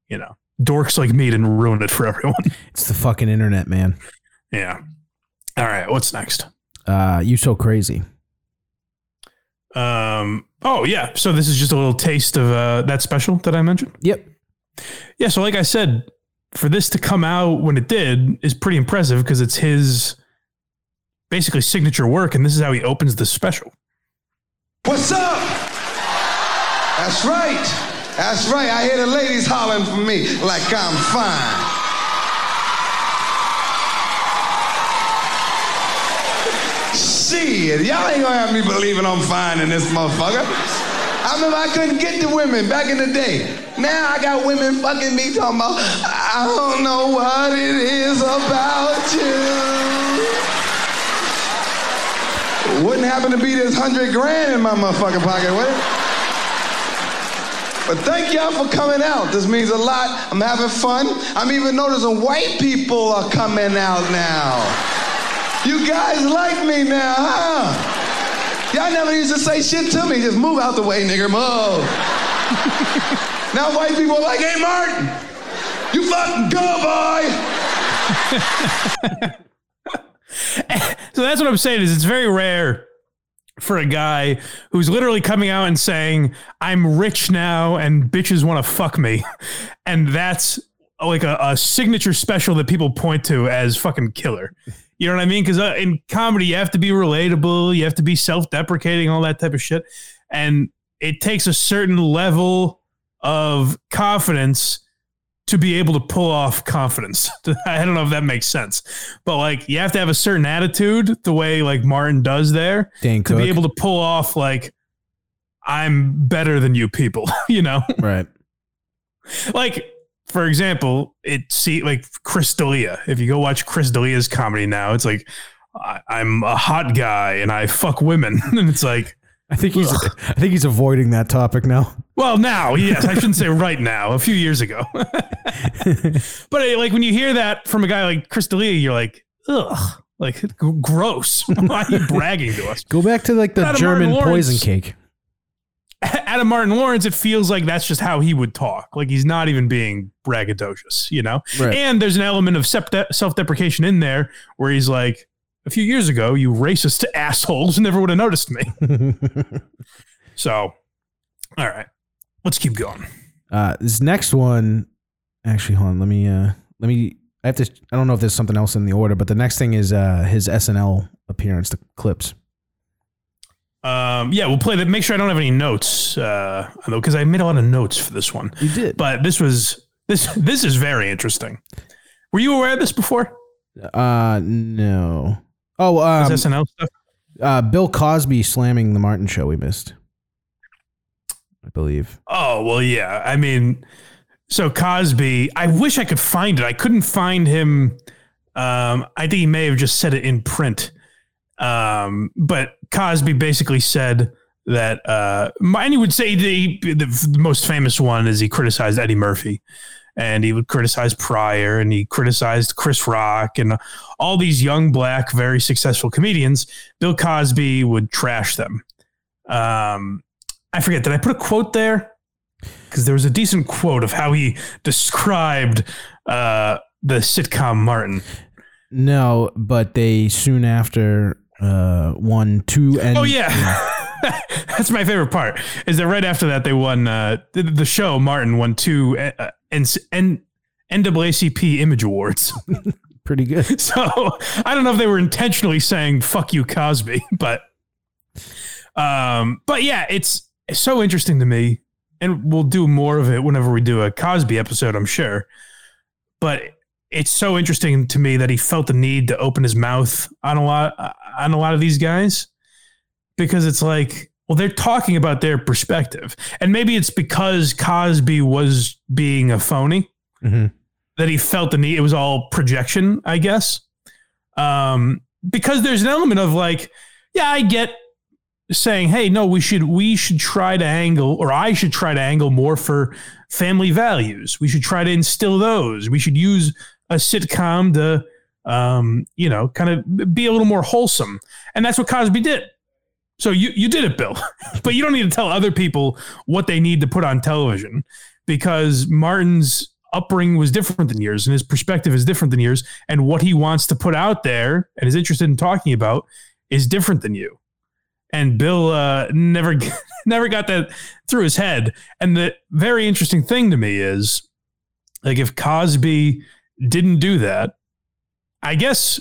you know, dorks like me didn't ruin it for everyone. It's the fucking internet, man. yeah. All right. What's next? Uh, you so crazy. Um. Oh yeah. So this is just a little taste of uh, that special that I mentioned. Yep. Yeah. So like I said, for this to come out when it did is pretty impressive because it's his basically signature work, and this is how he opens the special. What's up? That's right. That's right. I hear the ladies hollering for me like I'm fine. Shit, y'all ain't gonna have me believing I'm fine in this motherfucker. I remember I couldn't get the women back in the day. Now I got women fucking me talking about, I don't know what it is about you. Wouldn't happen to be this hundred grand in my motherfucking pocket, would it? But thank y'all for coming out. This means a lot. I'm having fun. I'm even noticing white people are coming out now. You guys like me now, huh? Y'all never used to say shit to me. Just move out the way, nigger. Move. now white people are like, hey, Martin, you fucking go, boy. so that's what I'm saying is it's very rare for a guy who's literally coming out and saying, I'm rich now and bitches want to fuck me. And that's like a, a, signature special that people point to as fucking killer. You know what I mean? Because uh, in comedy, you have to be relatable, you have to be self deprecating, all that type of shit. And it takes a certain level of confidence to be able to pull off confidence. I don't know if that makes sense, but like you have to have a certain attitude, the way like Martin does there, to Cook. be able to pull off like I'm better than you people. you know, Right. like for example, it see like Chris D'Elia. If you go watch Chris D'Elia's comedy now, it's like I, I'm a hot guy and I fuck women, and it's like I think he's I think he's avoiding that topic now. Well, now, yes, I shouldn't say right now. A few years ago, but uh, like when you hear that from a guy like Chris D'Elia, you're like, ugh, like gross. Why are you bragging to us? Go back to like the Adam German poison Lawrence. Adam Martin Lawrence, it feels like that's just how he would talk. Like he's not even being braggadocious, you know? Right. And there's an element of self deprecation in there where he's like, a few years ago, you racist assholes never would have noticed me. so, all right, let's keep going. Uh, this next one, actually, hold on. Let me. Uh, let me. I have to. I don't know if there's something else in the order, but the next thing is uh, his SNL appearance, the clips. Um, yeah, we'll play that. Make sure I don't have any notes, uh, though, because I made a lot of notes for this one. You did, but this was this this is very interesting. Were you aware of this before? Uh, no. Oh, um, This SNL stuff. uh, Bill Cosby slamming the Martin show. We missed. I believe. Oh well, yeah. I mean, so Cosby. I wish I could find it. I couldn't find him. Um, I think he may have just said it in print. Um, but Cosby basically said that. Uh, and he would say the, the most famous one is he criticized Eddie Murphy, and he would criticize Pryor, and he criticized Chris Rock, and all these young black, very successful comedians. Bill Cosby would trash them. Um, I forget. Did I put a quote there? Because there was a decent quote of how he described uh, the sitcom Martin. No, but they soon after uh, won two. And oh yeah, that's my favorite part. Is that right after that they won uh, the, the show Martin won two uh, N- N- NAACP Image Awards. pretty good. So I don't know if they were intentionally saying "fuck you, Cosby," but um, but yeah, it's, it's so interesting to me, and we'll do more of it whenever we do a Cosby episode, I'm sure. But it's so interesting to me that he felt the need to open his mouth on a lot on a lot of these guys because it's like Well, they're talking about their perspective. And maybe it's because Cosby was being a phony Mhm. that he felt the need. It was all projection, I guess. Um, because there's an element of like, yeah, I get saying, hey, no, we should we should try to angle, or I should try to angle more for family values. We should try to instill those. We should use a sitcom to um, you know, kind of be a little more wholesome. And that's what Cosby did. So you you did it, Bill. but you don't need to tell other people what they need to put on television because Martin's upbringing was different than yours and his perspective is different than yours and what he wants to put out there and is interested in talking about is different than you. And Bill uh, never never got that through his head. And the very interesting thing to me is like if Cosby didn't do that, I guess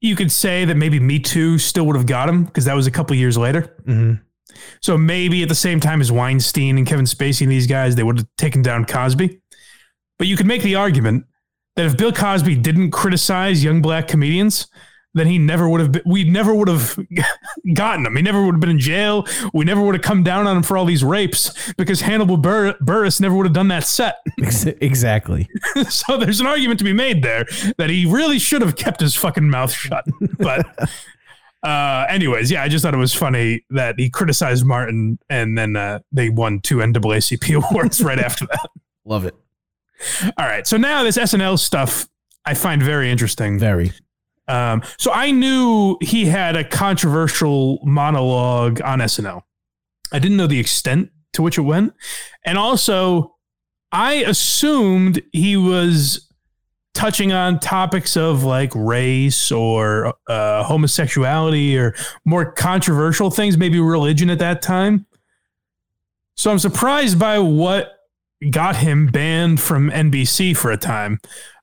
you could say that maybe Me Too still would have got him because that was a couple years later. Mhm. So maybe at the same time as Weinstein and Kevin Spacey and these guys, they would have taken down Cosby. But you could make the argument that if Bill Cosby didn't criticize young black comedians, then he never would have been, we never would have gotten him. He never would have been in jail. We never would have come down on him for all these rapes because Hannibal Bur- Buress never would have done that set. Exactly. so there's an argument to be made there that he really should have kept his fucking mouth shut. But uh, anyways, yeah, I just thought it was funny that he criticized Martin and then uh, they won two NAACP awards right after that. Love it. All right. So now this SNL stuff I find very interesting. Very. Um, so I knew he had a controversial monologue on SNL. I didn't know the extent to which it went. And also, I assumed he was touching on topics of like race or uh, homosexuality or more controversial things, maybe religion at that time. So I'm surprised by what got him banned from NBC for a time.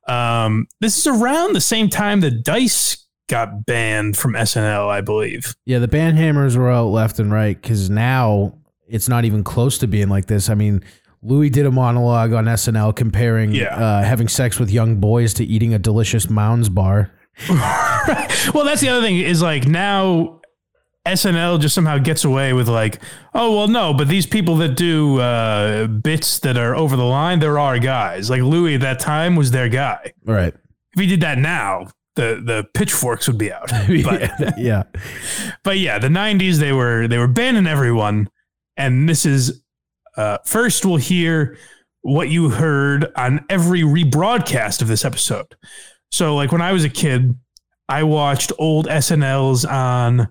Um, this is around the same time that Dice got banned from SNL, I believe. Yeah, the band hammers were out left and right because now it's not even close to being like this. I mean, Louis did a monologue on SNL comparing Yeah. uh, having sex with young boys to eating a delicious Mounds bar. Well, that's the other thing is like now SNL just somehow gets away with like, oh well, no, but these people that do uh, bits that are over the line, there are guys. Like Louis at that time was their guy. Right. If he did that now, the the pitchforks would be out. But yeah. but yeah, the '90s they were they were banning everyone, and this is uh, first we'll hear what you heard on every rebroadcast of this episode. So like when I was a kid, I watched old SNLs on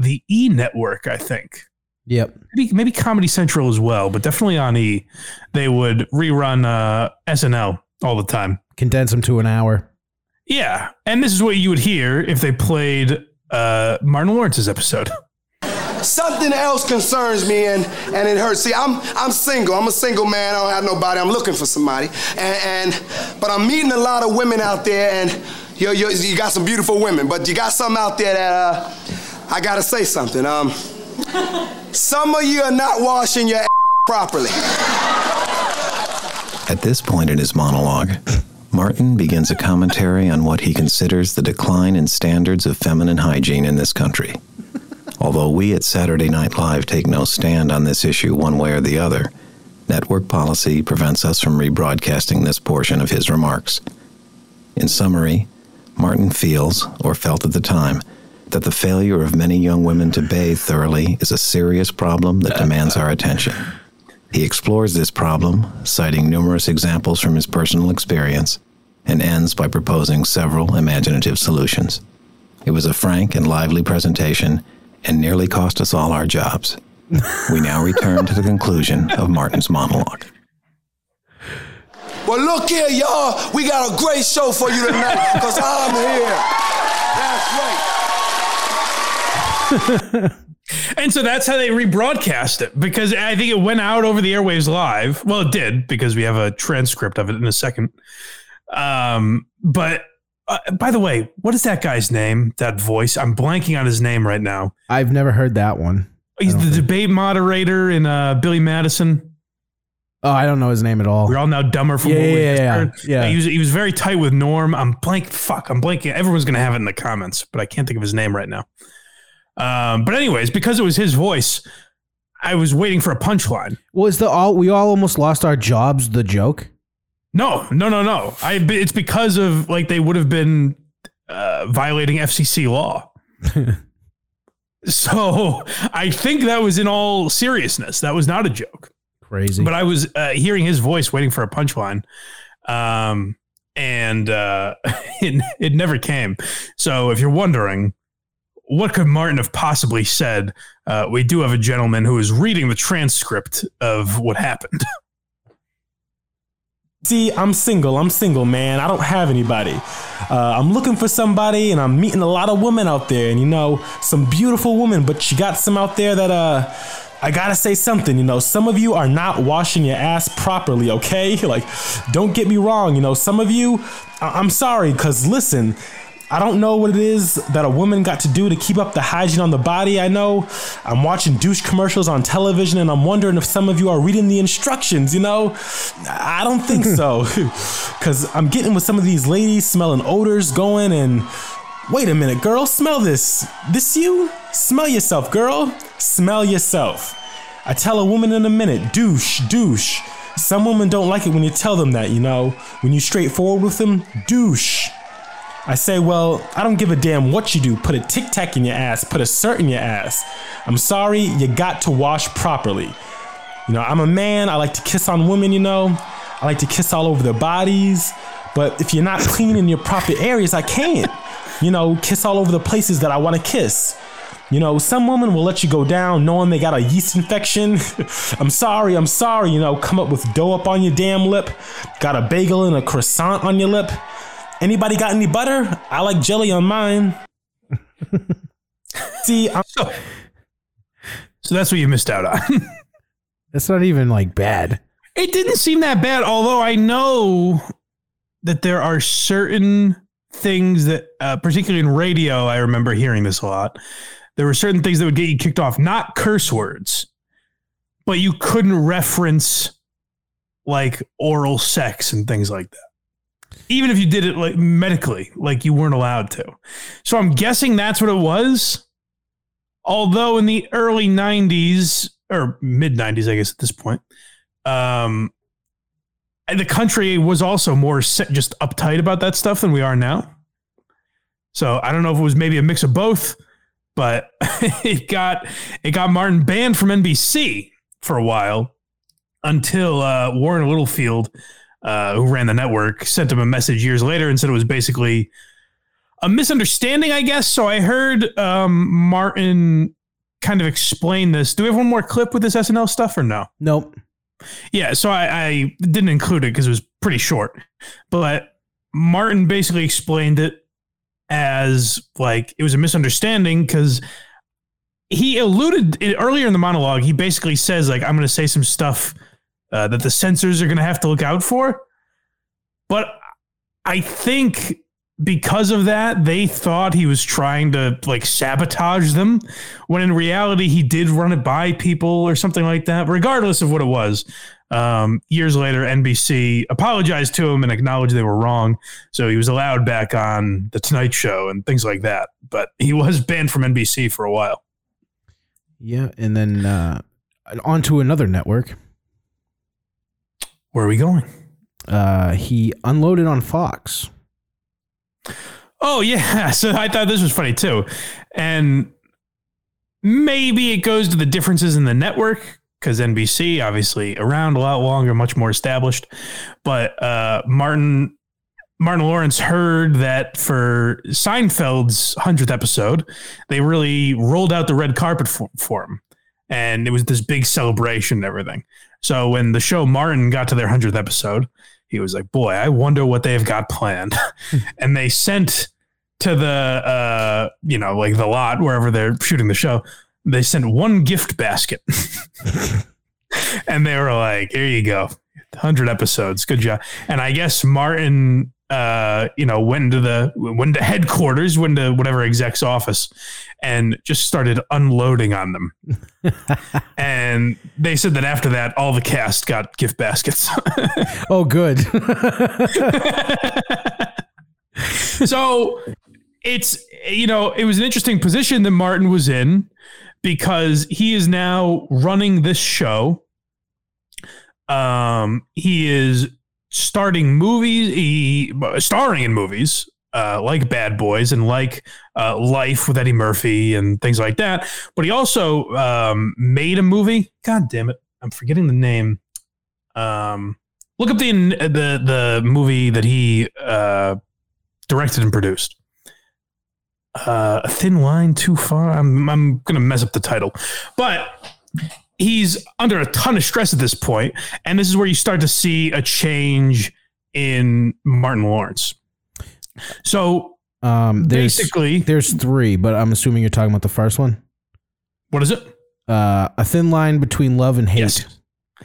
the E network, I think. Yep. Maybe, maybe Comedy Central as well, but definitely on E. They would rerun uh, SNL all the time. Condense them to an hour. Yeah, and this is what you would hear if they played uh, Martin Lawrence's episode. Something else concerns me and, and it hurts. See, I'm I'm single. I'm a single man. I don't have nobody. I'm looking for somebody. And, and but I'm meeting a lot of women out there, and you, you, you got some beautiful women. But you got some out there that uh, I gotta say something. Um, some of you are not washing your ass properly. At this point in his monologue, Martin begins a commentary on what he considers the decline in standards of feminine hygiene in this country. Although we at Saturday Night Live take no stand on this issue one way or the other, network policy prevents us from rebroadcasting this portion of his remarks. In summary, Martin feels, or felt at the time, that the failure of many young women to bathe thoroughly is a serious problem that demands our attention. He explores this problem, citing numerous examples from his personal experience, and ends by proposing several imaginative solutions. It was a frank and lively presentation and nearly cost us all our jobs. we now return to the conclusion of Martin's monologue. Well, look here, y'all. We got a great show for you tonight because I'm here. And so that's how they rebroadcast it because I think it went out over the airwaves live. Well, it did because we have a transcript of it in a second. Um, but uh, by the way, what is that guy's name? That voice? I'm blanking on his name right now. I've never heard that one. He's the debate moderator in uh, Billy Madison. Oh, I don't know his name at all. We're all now dumber for Yeah, what we yeah, yeah, yeah. He was he was very tight with Norm. I'm blank. Fuck. I'm blanking. Everyone's gonna have it in the comments, but I can't think of his name right now. Um, but anyways, because it was his voice, I was waiting for a punchline. Was the all we all almost lost our jobs the joke? No, no, no, no. I it's because of like they would have been uh, violating FCC law. so I think that was in all seriousness. That was not a joke. Crazy. But I was uh, hearing his voice, waiting for a punchline, um, and uh, it it never came. So if you're wondering, what could Martin have possibly said? Uh, we do have a gentleman who is reading the transcript of what happened. See, I'm single. I'm single, man. I don't have anybody. Uh, I'm looking for somebody, and I'm meeting a lot of women out there, and you know, some beautiful women. But you got some out there that uh, I gotta say something. You know, some of you are not washing your ass properly. Okay, like, don't get me wrong. You know, some of you, I- I'm sorry, cause listen. I don't know what it is that a woman got to do to keep up the hygiene on the body. I know I'm watching douche commercials on television and I'm wondering if some of you are reading the instructions, you know? I don't think so. Cuz I'm getting with some of these ladies smelling odors going and wait a minute, girl, smell this. This you? Smell yourself, girl. Smell yourself. I tell a woman in a minute, douche, douche. Some women don't like it when you tell them that, you know? When you straightforward with them, douche. I say, well, I don't give a damn what you do. Put a tic tac in your ass, put a cert in your ass. I'm sorry, you got to wash properly. You know, I'm a man, I like to kiss on women, you know. I like to kiss all over their bodies. But if you're not clean in your proper areas, I can't. You know, kiss all over the places that I want to kiss. You know, some women will let you go down knowing they got a yeast infection. I'm sorry, I'm sorry, you know, come up with dough up on your damn lip, got a bagel and a croissant on your lip. Anybody got any butter? I like jelly on mine. See, I'm so, so that's what you missed out on. That's not even like bad. It didn't seem that bad, although I know that there are certain things that, uh, particularly in radio, I remember hearing this a lot. There were certain things that would get you kicked off, not curse words, but you couldn't reference like oral sex and things like that. Even if you did it like medically, like you weren't allowed to. So I'm guessing that's what it was. Although in the early 90s or mid 90s, I guess at this point, um, the country was also more just uptight about that stuff than we are now. So I don't know if it was maybe a mix of both, but it got it got Martin banned from NBC for a while until uh, Warren Littlefield, uh, who ran the network, sent him a message years later and said it was basically a misunderstanding, I guess. So I heard um, Martin kind of explain this. Do we have one more clip with this SNL stuff or no? Nope. Yeah, so I, I didn't include it because it was pretty short, but Martin basically explained it as like it was a misunderstanding because he alluded it, earlier in the monologue. He basically says like I'm going to say some stuff uh, that the censors are going to have to look out for, but I think because of that, they thought he was trying to like sabotage them, when in reality he did run it by people or something like that. Regardless of what it was, um, years later, NBC apologized to him and acknowledged they were wrong, so he was allowed back on the Tonight Show and things like that. But he was banned from NBC for a while. Yeah, and then uh, onto another network. Where are we going? Uh, he unloaded on Fox. Oh yeah, so I thought this was funny too, and maybe it goes to the differences in the network because NBC obviously around a lot longer, much more established. But uh, Martin Martin Lawrence heard that for Seinfeld's hundredth episode, they really rolled out the red carpet for, for him, and it was this big celebration and everything. So when the show Martin got to their hundredth episode, he was like, "Boy, I wonder what they've got planned." and they sent to the uh, you know, like the lot wherever they're shooting the show. They sent one gift basket, and they were like, "Here you go, hundred episodes, good job." And I guess Martin, uh, you know, went to the went to headquarters, went to whatever exec's office, and just started unloading on them. and they said that after that, all the cast got gift baskets. oh, good. so it's you know it was an interesting position that Martin was in because he is now running this show. Um, he is starting movies, starring in movies uh, like Bad Boys and like uh, Life with Eddie Murphy and things like that. But he also um, made a movie. God damn it, I'm forgetting the name. Um, look up the the the movie that he uh, directed and produced. Uh, a thin line too far. I'm I'm gonna mess up the title, but he's under a ton of stress at this point, and this is where you start to see a change in Martin Lawrence. So Um, there's, Basically- there's three, but I'm assuming you're talking about the first one. what is it? Uh, a thin line between love and hate. Yes.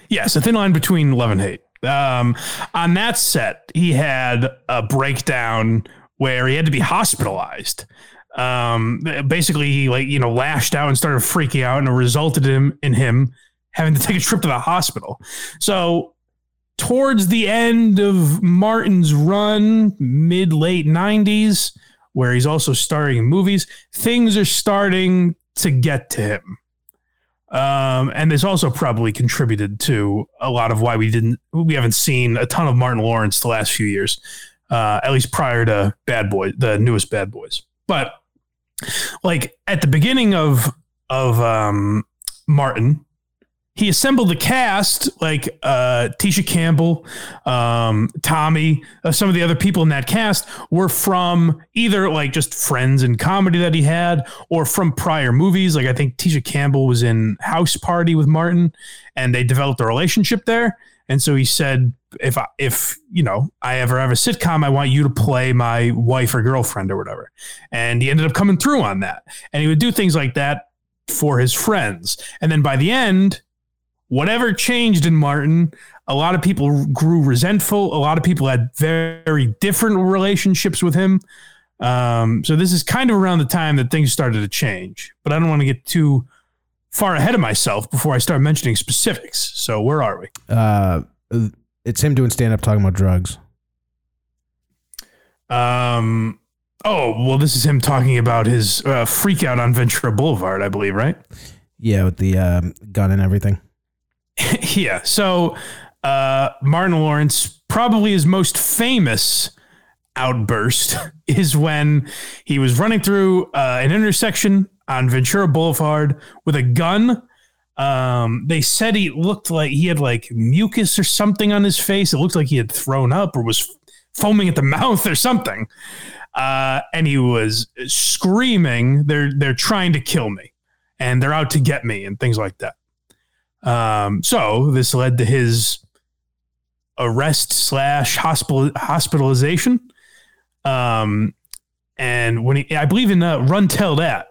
Yes, a thin line between love and hate. Um, on that set, he had a breakdown where he had to be hospitalized. Um, basically, he like you know lashed out and started freaking out, and it resulted in in him having to take a trip to the hospital. So, towards the end of Martin's run, mid late '90s, where he's also starring in movies, things are starting to get to him. Um, and this also probably contributed to a lot of why we didn't we haven't seen a ton of Martin Lawrence the last few years, uh, at least prior to Bad Boy, the newest Bad Boys. But like at the beginning of of um, Martin, he assembled the cast like uh, Tisha Campbell, um, Tommy, uh, some of the other people in that cast were from either like just friends in comedy that he had or from prior movies. Like I think Tisha Campbell was in House Party with Martin and they developed a relationship there. And so he said, if I, if you know I ever have a sitcom, I want you to play my wife or girlfriend or whatever. And he ended up coming through on that. And he would do things like that for his friends. And then by the end, whatever changed in Martin, a lot of people grew resentful. A lot of people had very different relationships with him. Um, so this is kind of around the time that things started to change. But I don't want to get too far ahead of myself before I start mentioning specifics. So where are we? Uh, it's him doing stand up talking about drugs. Um. Oh well, this is him talking about his uh, freak out on Ventura Boulevard, I believe, right? Yeah, with the um, gun and everything. yeah. So uh, Martin Lawrence, probably his most famous outburst is when he was running through uh, an intersection on Ventura Boulevard with a gun. Um, they said he looked like he had like mucus or something on his face. It looked like he had thrown up or was foaming at the mouth or something. Uh, and he was screaming, "They're they're trying to kill me, and they're out to get me," and things like that. Um, so this led to his arrest slash hospital hospitalization. Um, and when he, I believe in uh, Runteldat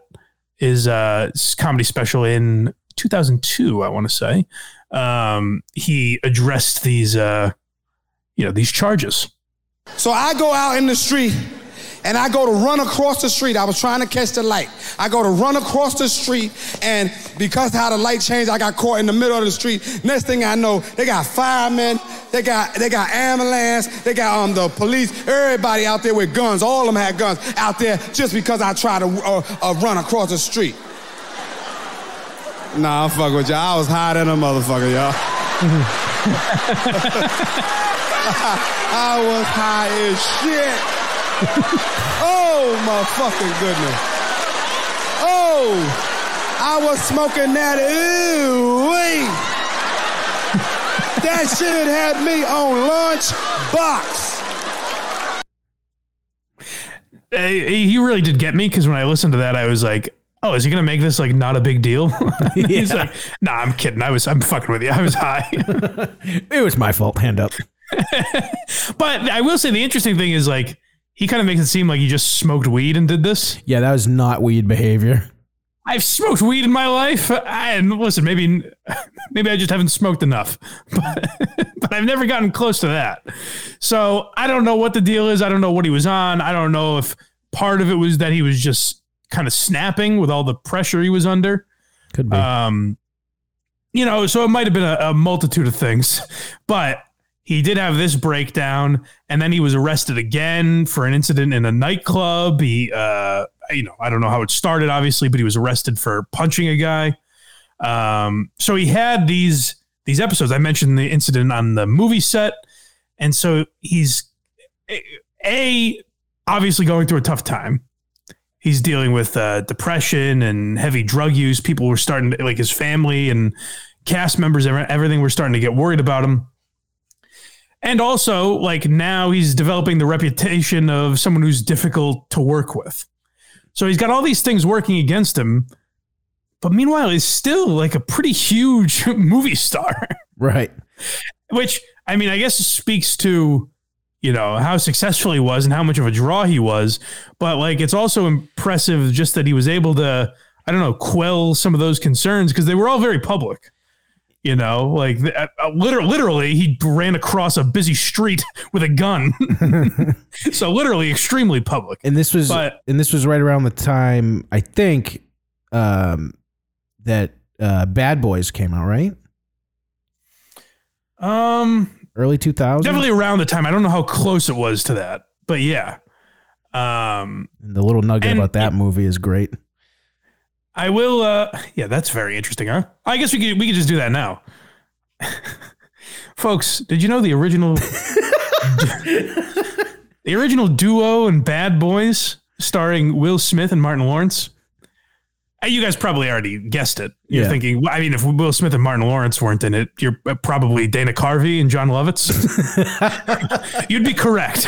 is uh comedy special in 2002, I want to say. Um, he addressed these uh, you know, these charges. So I go out in the street and I go to run across the street. I was trying to catch the light. I go to run across the street, and because how the light changed, I got caught in the middle of the street. Next thing I know, they got firemen, they got they got ambulance, they got um the police, everybody out there with guns. All of them had guns out there just because I tried to uh, uh, run across the street. Nah, I'm fucking with y'all. I was higher than a motherfucker, y'all. I was high as shit. Oh my fucking goodness. Oh, I was smoking that. Ooh, wait. that shit had me on lunch box. He really did get me because when I listened to that, I was like, "Oh, is he gonna make this like not a big deal?" He's like, "Nah, I'm kidding. I was, I'm fucking with you. I was high." It was my fault. Hand up. but I will say the interesting thing is like he kind of makes it seem like he just smoked weed and did this. Yeah, that was not weed behavior. I've smoked weed in my life, and listen, maybe maybe I just haven't smoked enough, but, but I've never gotten close to that. So I don't know what the deal is. I don't know what he was on. I don't know if part of it was that he was just kind of snapping with all the pressure he was under. Could be. Um, you know, so it might have been a, a multitude of things, but he did have this breakdown, and then he was arrested again for an incident in a nightclub. He, uh, you know, I don't know how it started, obviously, but he was arrested for punching a guy. Um, so he had these these episodes. I mentioned the incident on the movie set, and so he's a obviously going through a tough time. He's dealing with uh, depression and heavy drug use. People were starting to, like his family and cast members, everything were starting to get worried about him. And also, like now he's developing the reputation of someone who's difficult to work with. So he's got all these things working against him. But meanwhile, he's still like a pretty huge movie star. Right. Which, I mean, I guess speaks to, you know, how successful he was and how much of a draw he was. But like, it's also impressive just that he was able to, I don't know, quell some of those concerns because they were all very public. You know, like uh, uh, literally, literally, he ran across a busy street with a gun. so literally, extremely public. And this was But- and this was right around the time I think um, that uh, Bad Boys came out, right? Um, Early 2000s. definitely around the time. I don't know how close it was to that, but yeah. Um, And the little nugget And- about that movie is great. I will. Uh, yeah, that's very interesting, huh? I guess we could we could just do that now, folks. Did you know the original the original duo and Bad Boys, starring Will Smith and Martin Lawrence? Uh, You guys probably already guessed it. You're Yeah. thinking, well, I mean, if Will Smith and Martin Lawrence weren't in it, you're uh, probably Dana Carvey and Jon Lovitz. You'd be correct.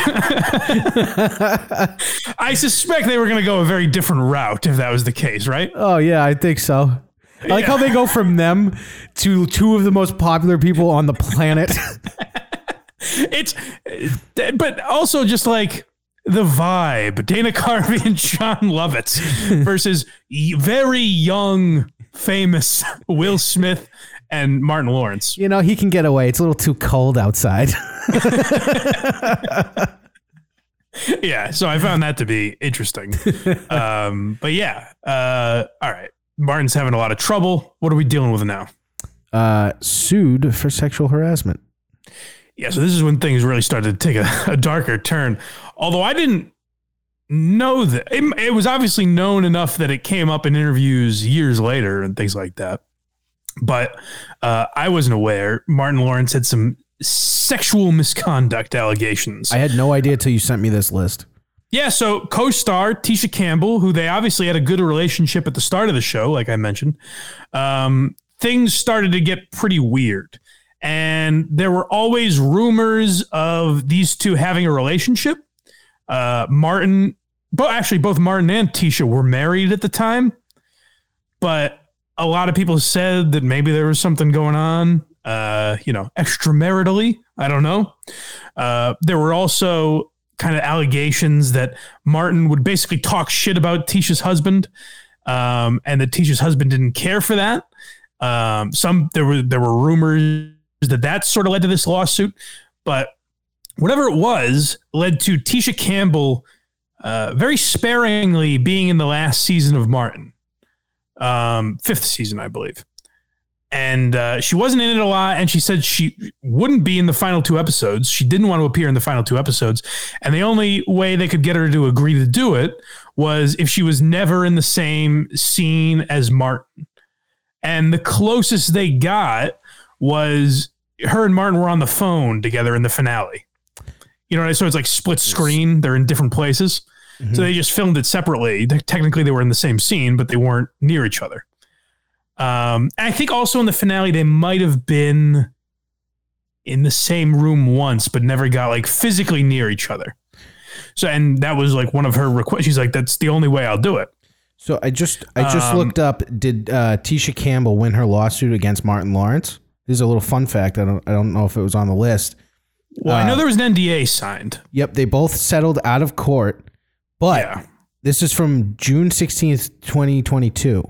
I suspect they were going to go a very different route if that was the case, right? Oh yeah, I think so. I like how they go from them to two of the most popular people on the planet. It's, but also just like the vibe Dana Carvey and Jon Lovitz versus very young, famous Will Smith and Martin Lawrence. you know, he can get away. It's a little too cold outside. yeah, so I found that to be interesting. um, but yeah, uh, all right. Martin's having a lot of trouble. What are we dealing with now? uh, sued for sexual harassment. Yeah, so this is when things really started to take a, a darker turn. Although I didn't know that it, it was obviously known enough that it came up in interviews years later and things like that. But uh, I wasn't aware. Martin Lawrence had some sexual misconduct allegations. I had no idea till you sent me this list. Yeah, so co-star Tisha Campbell, who they obviously had a good relationship at the start of the show, like I mentioned, um, things started to get pretty weird, and there were always rumors of these two having a relationship. Uh, Martin, but actually, both Martin and Tisha were married at the time, but a lot of people said that maybe there was something going on, uh, you know, extramaritally. I don't know. Uh, there were also kind of allegations that Martin would basically talk shit about Tisha's husband, um, and that Tisha's husband didn't care for that. Um, some there were there were rumors that that sort of led to this lawsuit, but whatever it was led to Tisha Campbell uh, very sparingly being in the last season of Martin, um, fifth season, I believe. And uh, she wasn't in it a lot, and she said she wouldn't be in the final two episodes. She didn't want to appear in the final two episodes, and the only way they could get her to agree to do it was if she was never in the same scene as Martin. And the closest they got was her and Martin were on the phone together in the finale. You know, what I- so it's like split screen. They're in different places. So they just filmed it separately. They- Technically, they were in the same scene, but they weren't near each other. Um, I think also in the finale, they might have been in the same room once, but never got like physically near each other. So, and that was like one of her requests. She's like, that's the only way I'll do it. So I just I just Um, looked up. Did uh, Tisha Campbell win her lawsuit against Martin Lawrence? This is a little fun fact. I don't I don't know if it was on the list. Well, I know Uh, there was an NDA signed. Yep, they both settled out of court, but this is from June sixteenth, twenty twenty two.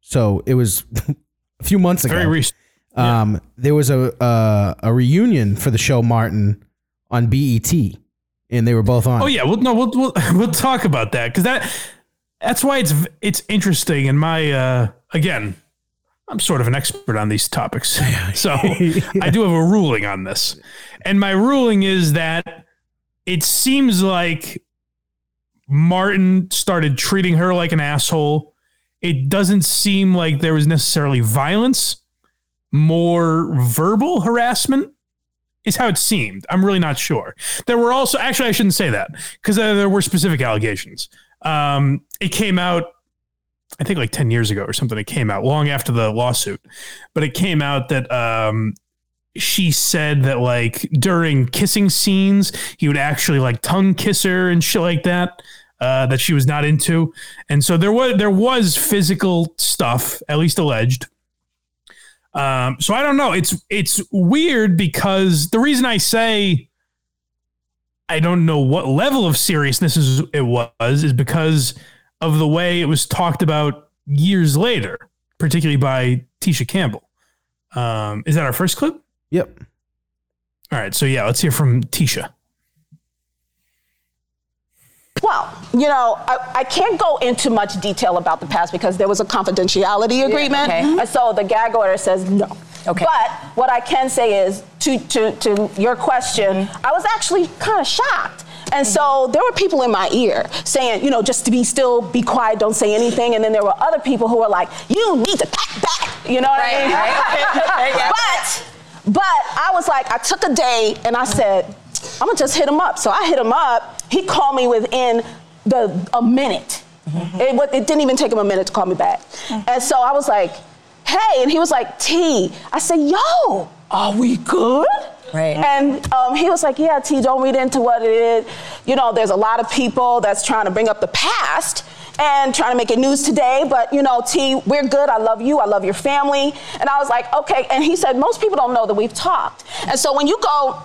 So it was a few months ago. Very recent. Um, there was a uh, a reunion for the show Martin on BET, and they were both on. Oh yeah, well no, we'll we'll, we'll talk about that because that that's why it's it's interesting. And my uh, again, I'm sort of an expert on these topics. So I do have a ruling on this. And my ruling is that it seems like Martin started treating her like an asshole. It doesn't seem like there was necessarily violence, more verbal harassment is how it seemed. I'm really not sure. There were also, actually, I shouldn't say that because uh, there were specific allegations. Um, it came out I think like 10 years ago or something. It came out long after the lawsuit, but it came out that um, she said that like during kissing scenes, he would actually like tongue kiss her and shit like that. Uh, that she was not into, and so there was there was physical stuff, at least alleged. Um, so I don't know. It's it's weird because the reason I say I don't know what level of seriousness is, it was is because of the way it was talked about years later, particularly by Tisha Campbell. Um, is that our first clip? Yep. All right. So yeah, let's hear from Tisha. Well, you know, I, I can't go into much detail about the past because there was a confidentiality agreement. okay. And so the gag order says no. Okay. But what I can say is to, to, to your question, I was actually kind of shocked. And so there were people in my ear saying, you know, just to be still, be quiet, don't say anything. And then there were other people who were like, you need to pack back. You know what I mean? right. Yeah. but but I was like, I took a day and I said, I'm gonna just hit him up. So I hit him up. He called me within the a minute. Mm-hmm. It, wa- it didn't even take him a minute to call me back. Mm-hmm. And so I was like, hey, and he was like, T. I said, yo, are we good? Right. And um, he was like, yeah, T, don't read into what it is. You know, there's a lot of people that's trying to bring up the past and trying to make it news today, but you know, T, we're good. I love you. I love your family. And I was like, okay. And he said, most people don't know that we've talked. And so when you go,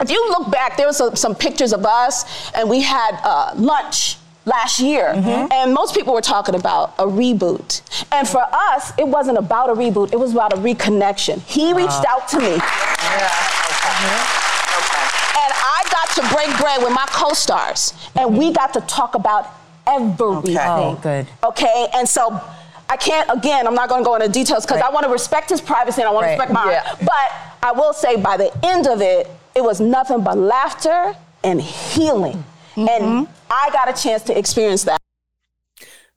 if you look back, there was some, some pictures of us, and we had uh, lunch last year, mm-hmm. and most people were talking about a reboot. And for us, it wasn't about a reboot; it was about a reconnection. He reached out to me. And I got to break bread with my co-stars, and we got to talk about everything. Oh, good. Okay, and so I can't. Again, I'm not going to go into details because I want to respect his privacy and I want Right. to respect mine. Yeah. But I will say, by the end of it, it was nothing but laughter and healing, and mm-hmm. I got a chance to experience that.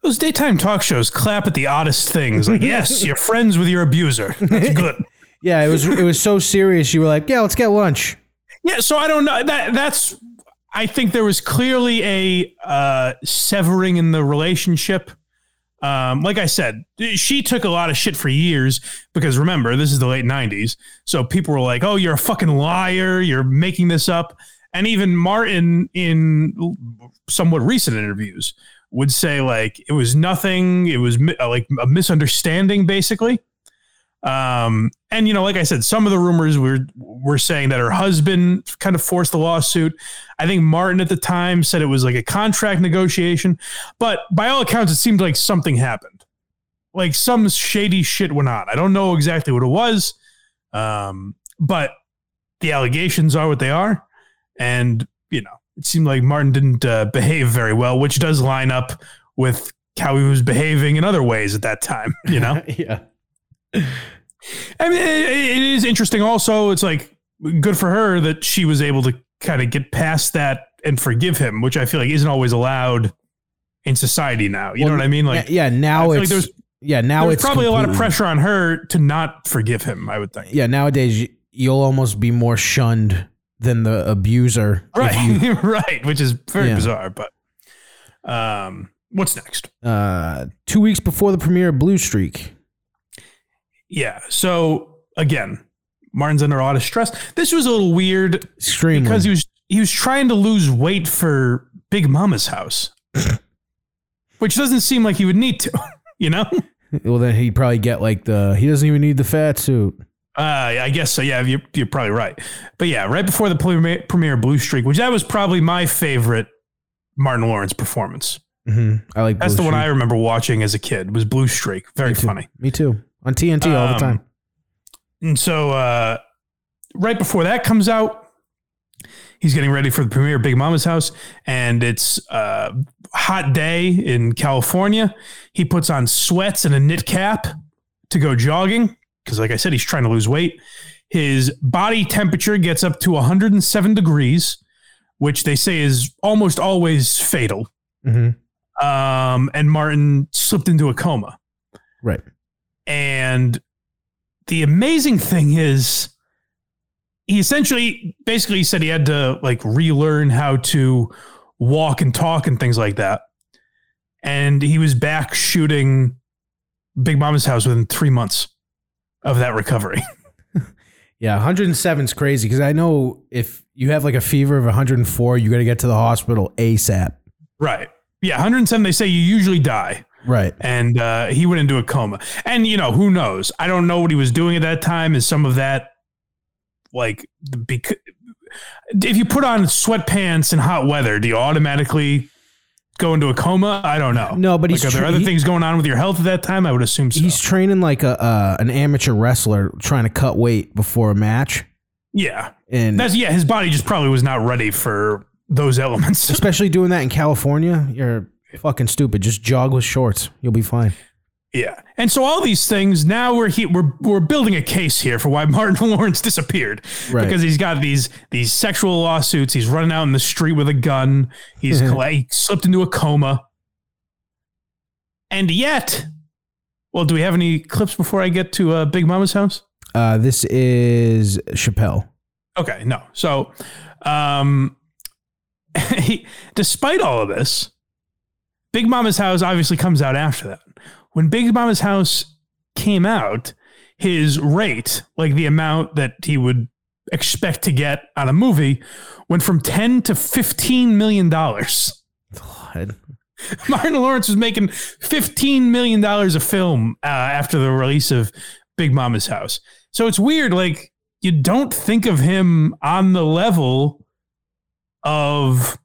Those daytime talk shows clap at the oddest things. Like, yes, you're friends with your abuser. That's good. Yeah, it was it was so serious. You were like, yeah, let's get lunch. Yeah, so I don't know. That that's. I think there was clearly a uh, severing in the relationship. Um, like I said, she took a lot of shit for years because remember, this is the late '90s, so people were like, "Oh, you're a fucking liar. You're making this up." And even Martin, in somewhat recent interviews, would say like it was nothing. It was mi- like a misunderstanding, basically. Um, and you know, like I said, some of the rumors were were saying that her husband kind of forced the lawsuit. I think Martin at the time said it was like a contract negotiation, but by all accounts, it seemed like something happened. Like some shady shit went on. I don't know exactly what it was, um, but the allegations are what they are, and you know, it seemed like Martin didn't uh, behave very well, which does line up with how he was behaving in other ways at that time. You know, yeah. I mean, it, it is interesting. Also, it's like good for her that she was able to kind of get past that and forgive him, which I feel like isn't always allowed in society now. You know what I mean? Like, yeah, now like it's there's yeah now it's probably a lot of pressure on her to not forgive him. I would think. Yeah, nowadays you'll almost be more shunned than the abuser. Right, you- right, which is very Yeah. bizarre. But um, what's next? uh, two weeks before the premiere of Blue Streak. Yeah. So again, Martin's under a lot of stress. This was a little weird Extremely. because he was he was trying to lose weight for Big Mama's house, which doesn't seem like he would need to. You know. Well, then he'd probably get like the. He doesn't even need the fat suit. Uh, I guess so. Yeah, you're, you're probably right. But yeah, right before the premiere, premiere Blue Streak, which that was probably my favorite Martin Lawrence performance. hmm I like. That's Blue the one I remember watching as a kid. Was Blue Streak very Me funny. Me too. On TNT all the Um, time. And so, uh, right before that comes out, he's getting ready for the premiere of Big Mama's House, and it's a hot day in California. He puts on sweats and a knit cap to go jogging because, like I said, he's trying to lose weight. His body temperature gets up to 107 degrees, which they say is almost always fatal. Mm-hmm. Um, and Martin slipped into a coma. Right. And the amazing thing is, he essentially basically said he had to like relearn how to walk and talk and things like that. And he was back shooting Big Mama's house within three months of that recovery. Yeah, 107 is crazy because I know if you have like a fever of 104, you got to get to the hospital ASAP. right. Yeah. 107, they say you usually die. Right. And uh, he went into a coma. And, you know, who knows? I don't know what he was doing at that time. Is some of that like, because if you put on sweatpants in hot weather, do you automatically go into a coma? I don't know. No, but like, he's are there tra- other things going on with your health at that time? I would assume so. He's training like a uh, an amateur wrestler trying to cut weight before a match. Yeah. And That's yeah, his body just probably was not ready for those elements. especially doing that in California, you're fucking stupid. Just jog with shorts. You'll be fine. Yeah. And so all these things now we're he, we're we're building a case here for why Martin Lawrence disappeared Right. because he's got these these sexual lawsuits. He's running out in the street with a gun. He's Mhm. he slipped into a coma. And yet, well, do we have any clips before I get to uh, Big Mama's house? Uh, this is Chappelle. Okay, no. So, um, he, despite all of this, Big Mama's house obviously comes out after that. When Big Mama's house came out, his rate, like the amount that he would expect to get on a movie, went from 10 to 15 million dollars. Martin Lawrence was making $15 million a film uh, after the release of Big Mama's House. So it's weird. Like, you don't think of him on the level of,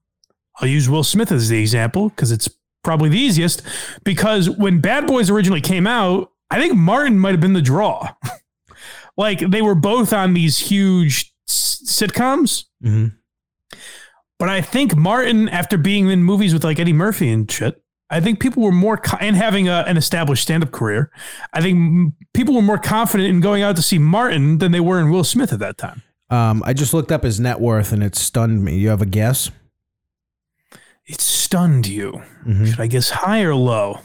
I'll use Will Smith as the example because it's probably the easiest. Because when Bad Boys originally came out, I think Martin might have been the draw. like, they were both on these huge s- sitcoms. Mm-hmm. But I think Martin, after being in movies with like Eddie Murphy and shit, I think people were more co- and having a, an established stand-up career. I think m- people were more confident in going out to see Martin than they were in Will Smith at that time. Um, I just looked up his net worth and it stunned me. You have a guess? It stunned you. Mhm. Should I guess high or low?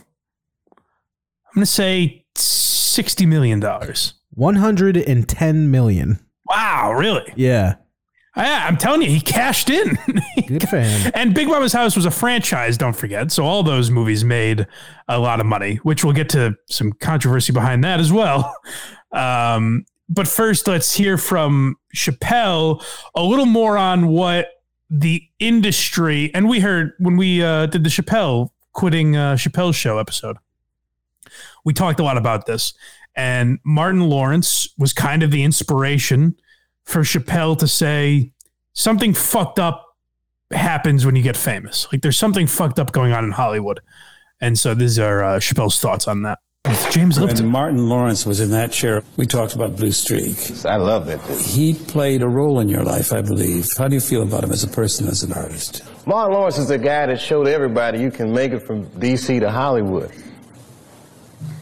I'm going to say sixty million dollars. 110 million. Wow, really? Yeah. Yeah, I'm telling you, he cashed in. Good for him. And Big Mama's House was a franchise, don't forget. So all those movies made a lot of money, which we'll get to some controversy behind that as well. Um, but first, let's hear from Chappelle a little more on what the industry, and we heard when we uh, did the Chappelle quitting uh, Chappelle's show episode, we talked a lot about this. And Martin Lawrence was kind of the inspiration for Chappelle to say something fucked up happens when you get famous. Like there's something fucked up going on in Hollywood. And so these are uh, Chappelle's thoughts on that. With James When Martin Lawrence was in that chair, we talked about Blue Streak. I love that. He played a role in your life, I believe. How do you feel about him as a person, as an artist? Martin Lawrence is the guy that showed everybody you can make it from D.C. to Hollywood.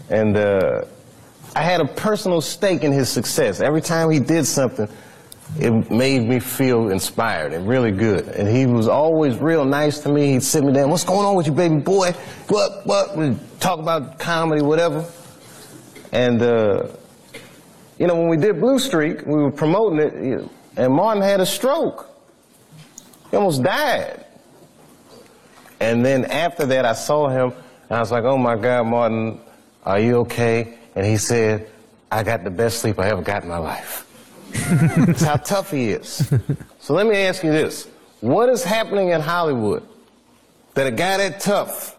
And uh, I had a personal stake in his success. Every time he did something, it made me feel inspired and really good. And he was always real nice to me. He'd sit me down, what's going on with you, baby boy? What, what? We'd talk about comedy, whatever. And, uh, you know, when we did Blue Streak, we were promoting it, and Martin had a stroke. He almost died. And then after that, I saw him, and I was like, oh my God, Martin, are you okay? And he said, I got the best sleep I ever got in my life. That's how tough he is. So let me ask you this. What is happening in Hollywood that a guy that tough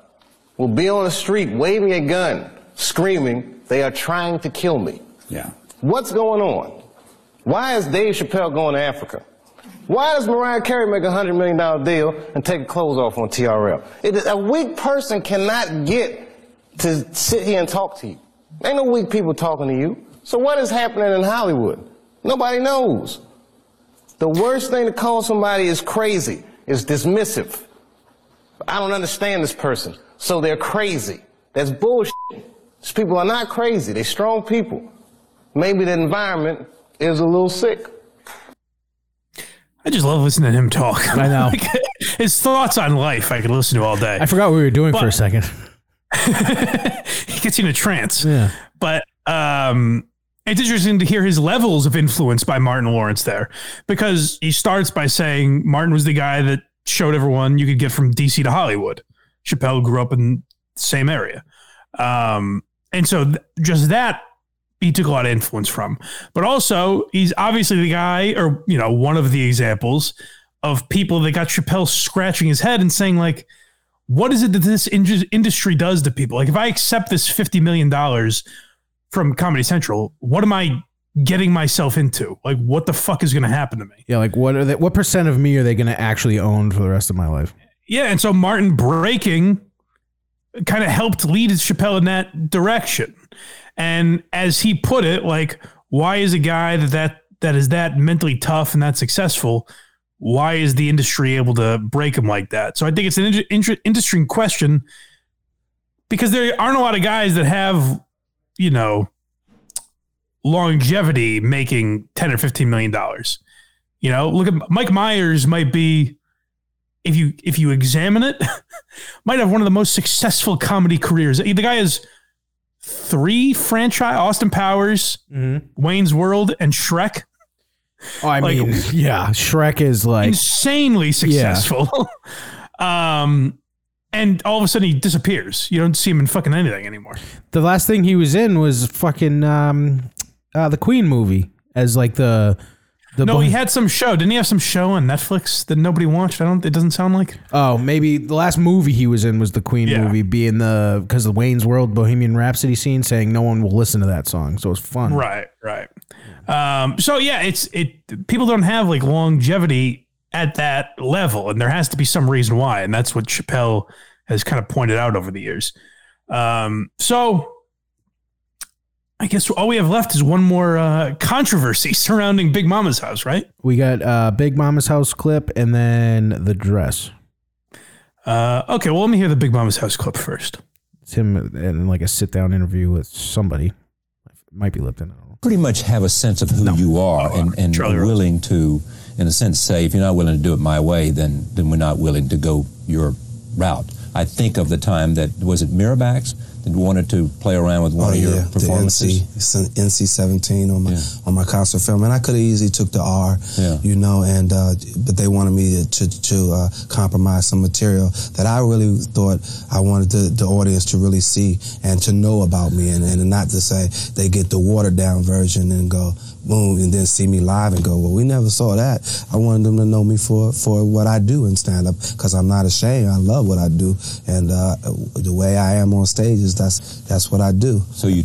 will be on the street waving a gun, screaming, they are trying to kill me? Yeah. What's going on? Why is Dave Chappelle going to Africa? Why does Mariah Carey make a $100 million deal and take her clothes off on TRL? It, a weak person cannot get to sit here and talk to you. Ain't no weak people talking to you. So what is happening in Hollywood? Nobody knows. The worst thing to call somebody is crazy, is dismissive. I don't understand this person, so they're crazy. That's bullshit. These people are not crazy. They're strong people. Maybe the environment is a little sick. I just love listening to him talk. I know. Like, his thoughts on life, I could listen to all day. I forgot what we were doing for a second. he gets you in a trance. Yeah. But um, it's interesting to hear his levels of influence by Martin Lawrence there because he starts by saying Martin was the guy that showed everyone you could get from DC to Hollywood. Chappelle grew up in the same area. Um, and so th- just that he took a lot of influence from. But also, he's obviously the guy, or you know, one of the examples of people that got Chappelle scratching his head and saying, like, what is it that this in- industry does to people? Like, if I accept this $50 million from Comedy Central, what am I getting myself into? Like, what the fuck is going to happen to me? Yeah, like what are they, what percent of me are they going to actually own for the rest of my life? Yeah, and so Martin breaking kind of helped lead Chappelle in that direction. And as he put it, like, why is a guy that that, that is that mentally tough and that successful? Why is the industry able to break him like that? So I think it's an inter- inter- interesting question because there aren't a lot of guys that have, you know, longevity making 10 or 15 million dollars. You know, look at Mike Myers might be if you if you examine it, might have one of the most successful comedy careers. The guy has three franchise: Austin Powers, Wayne's World, and Shrek. Oh, I Like- mean, yeah, Shrek is like Insanely successful. um, and all of a sudden he disappears. You don't see him in fucking anything anymore. the last thing he was in was fucking um, uh, the Queen movie as like the the no, he had some show. Didn't he have some show on Netflix that nobody watched? I don't. It doesn't sound like. Oh, maybe the last movie he was in was the Queen Yeah. movie, being the because of the Wayne's World Bohemian Rhapsody scene, saying no one will listen to that song, so it's fun. Right, right. Um, so yeah, it's it. People don't have like longevity at that level, and there has to be some reason why, and that's what Chappelle has kind of pointed out over the years. Um, so I guess all we have left is one more uh, controversy surrounding Big Mama's house, right? We got uh, Big Mama's house clip and then the dress. Uh, okay, well, let me hear the Big Mama's house clip first. It's him in like a sit down interview with somebody. Might be Lipton. I don't know. pretty much have a sense of who you are and, and are willing to, in a sense, say, if you're not willing to do it my way, then, then we're not willing to go your route. I think of the time that, was it Miramax that wanted to play around with one oh, of your yeah, the performances? NC, it's an NC seventeen on my on my concert film, and I could have easily took the R, Yeah. you know, and uh, but they wanted me to to, to uh, compromise some material that I really thought I wanted the, the audience to really see and to know about me, and, and not to say they get the watered down version and go boom, and then see me live and go, well, we never saw that. I wanted them to know me for for what I do in stand up because I'm not ashamed. I love what I do, and uh, the way I am on stage is that's that's what I do. So you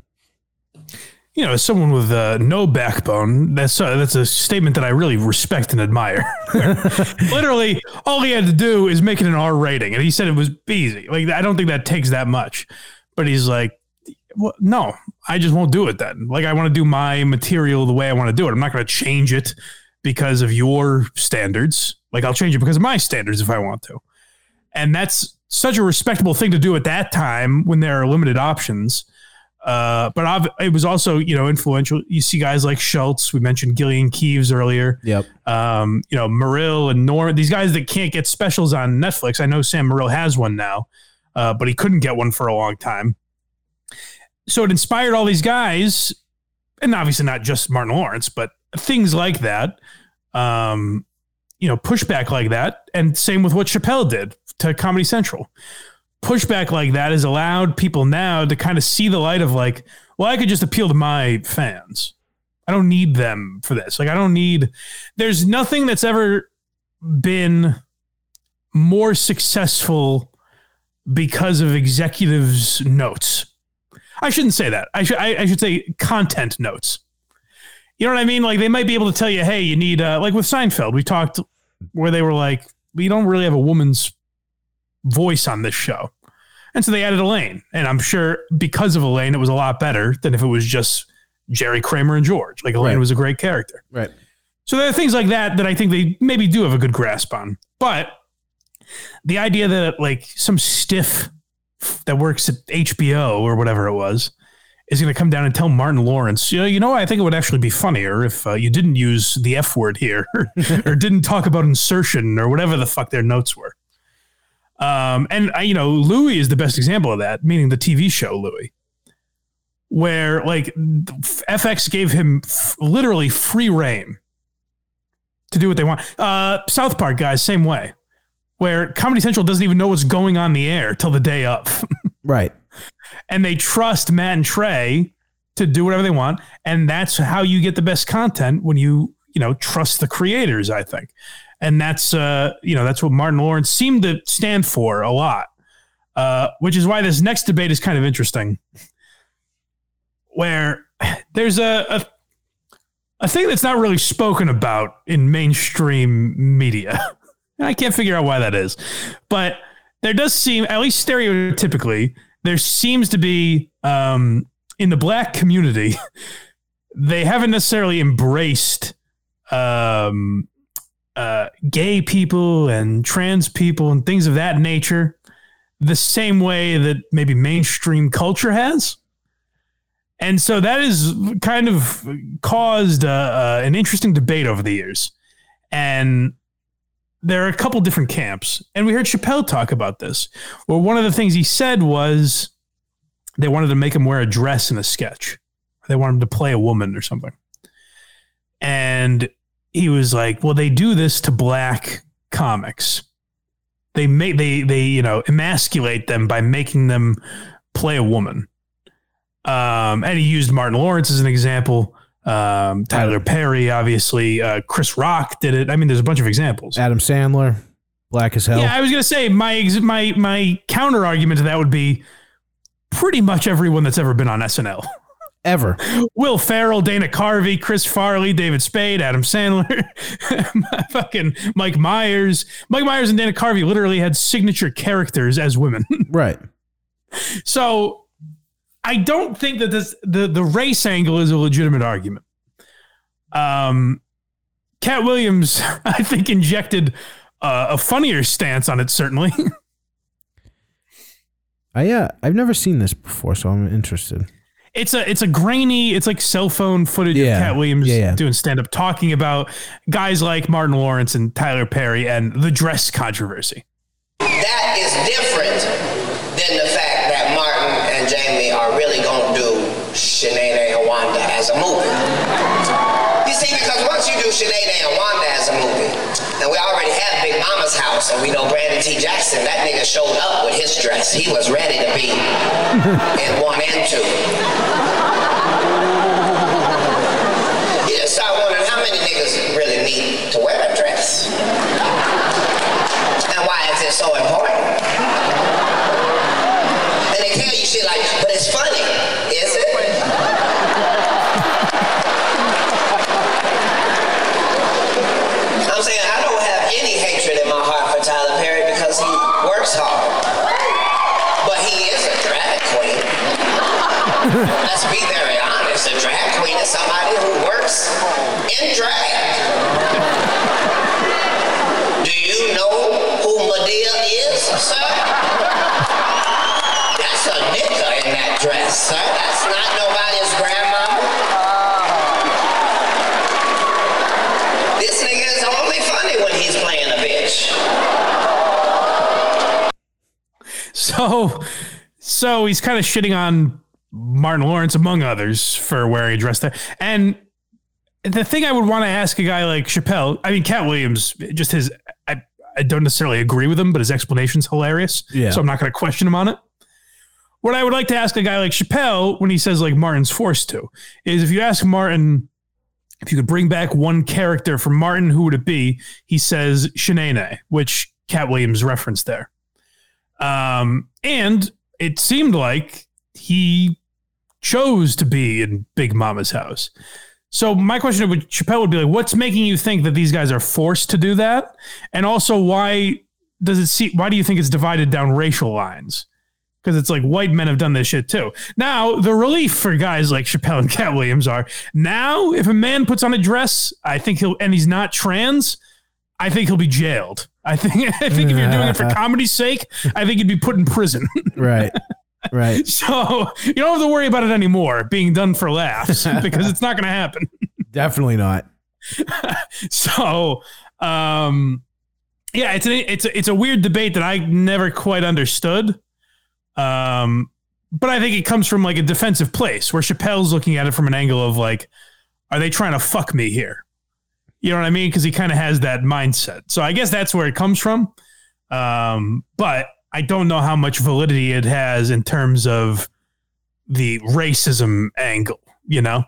You know, as someone with uh, no backbone, that's uh, that's a statement that I really respect and admire. Literally, all he had to do is make it an R rating, and he said it was easy. Like I don't think that takes that much, but he's like, well, no, I just won't do it then. Like I want to do my material the way I want to do it. I'm not going to change it because of your standards. Like I'll change it because of my standards if I want to. And that's such a respectable thing to do at that time when there are limited options. Uh, but I've, it was also, you know, influential. You see guys like Schulz. We mentioned Gillian Keeves earlier. Yep. Um, you know, Morril and Norm, these guys that can't get specials on Netflix. I know Sam Morril has one now, uh, but he couldn't get one for a long time. So it inspired all these guys, and obviously not just Martin Lawrence, but things like that. Um, you know, pushback like that, and same with what Chappelle did to Comedy Central. Pushback like that has allowed people now to kind of see the light of like, well, I could just appeal to my fans. I don't need them for this. Like, I don't need. There's nothing that's ever been more successful because of executives' notes. I shouldn't say that. I should I, I should say content notes. You know what I mean? Like they might be able to tell you, hey, you need uh, like with Seinfeld, we talked where they were like, we don't really have a woman's voice on this show. And so they added Elaine. And I'm sure because of Elaine, it was a lot better than if it was just Jerry Kramer and George. Like Elaine Right. was a great character. Right. So there are things like that that I think they maybe do have a good grasp on. But the idea that like some stiff that works at HBO or whatever it was is going to come down and tell Martin Lawrence, you know, you know, I think it would actually be funnier if uh, you didn't use the F word here or didn't talk about insertion or whatever the fuck their notes were. Um, and I, you know, Louis is the best example of that, meaning the TV show Louie, where like FX gave him f- literally free reign to do what they want. Uh, South Park guys, same way, where Comedy Central doesn't even know what's going on the air till the day of. right. And they trust Matt and Trey to do whatever they want. And that's how you get the best content when you, you know, trust the creators, I think. And that's, uh, you know, that's what Martin Lawrence seemed to stand for a lot, uh, which is why this next debate is kind of interesting. Where there's a, a a thing that's not really spoken about in mainstream media. And I can't figure out why that is. But there does seem, at least stereotypically, there seems to be um, in the black community, they haven't necessarily embraced um, uh, gay people and trans people and things of that nature the same way that maybe mainstream culture has. And so that has kind of caused uh, uh, an interesting debate over the years. And there are a couple different camps. And we heard Chappelle talk about this. Well, one of the things he said was they wanted to make him wear a dress in a sketch, they wanted him to play a woman or something. And he was like, well, they do this to black comics. They make they they you know emasculate them by making them play a woman. Um, and he used Martin Lawrence as an example. Um, Tyler Perry, obviously, uh, Chris Rock did it. I mean, there's a bunch of examples. Adam Sandler, black as hell. Yeah, I was gonna say my ex- my my counter argument to that would be pretty much everyone that's ever been on SNL. Ever. Will Ferrell, Dana Carvey, Chris Farley, David Spade, Adam Sandler, fucking Mike Myers. Mike Myers and Dana Carvey literally had signature characters as women. right. So I don't think that this the the race angle is a legitimate argument. Um, Katt Williams, I think, injected uh, a funnier stance on it. Certainly, I yeah, I've never seen this before, so I'm interested. it's a it's a grainy. It's like cell phone footage Yeah. of Katt Williams Yeah, yeah. doing stand up, talking about guys like Martin Lawrence and Tyler Perry and the dress controversy. That is different than the fact that Martin and Jamie are really going to do Sheneneh as a movie. You see, because once you do Sheneneh and Wanda as a movie, and we already have Big Mama's house, and we know Brandon T. Jackson, that nigga showed up with his dress. He was ready to be in one and two. You just start wondering how many niggas really need to wear a dress. And why is it so important? And they tell you shit like, but it's funny, is it? I'm saying I don't have any hatred in my heart for Tyler Perry because he works hard. But he is a drag queen. Let's be very honest. A drag queen is somebody who works in drag. Do you know who Madea is, sir? That's a nigga in that dress, sir. That's not nobody's grandmama. This nigga is only funny when he's playing a bitch. So, so he's kind of shitting on Martin Lawrence, among others, for wearing a dress there. And the thing I would want to ask a guy like Chappelle, I mean, Katt Williams, just his, I, I don't necessarily agree with him, but his explanation's hilarious. Yeah. So I'm not going to question him on it. What I would like to ask a guy like Chappelle when he says like Martin's forced to is if you ask Martin if you could bring back one character from Martin, who would it be? He says Sheneneh, which Katt Williams referenced there. Um, and it seemed like he chose to be in Big Mama's house. So my question with Chappelle would be like, what's making you think that these guys are forced to do that? And also, why does it see? Why do you think it's divided down racial lines? Because it's like white men have done this shit too. Now the relief for guys like Chappelle and Katt Williams are now if a man puts on a dress, I think he'll and he's not trans, I think he'll be jailed. I think I think if you're doing it for comedy's sake, I think you'd be put in prison. Right. Right. So you don't have to worry about it anymore being done for laughs because it's not going to happen. Definitely not. so, um, yeah, it's a, it's a, it's a weird debate that I never quite understood. Um, but I think it comes from like a defensive place where Chappelle's looking at it from an angle of like, are they trying to fuck me here? You know what I mean? Because he kind of has that mindset. So I guess that's where it comes from. Um, but I don't know how much validity it has in terms of the racism angle. You know?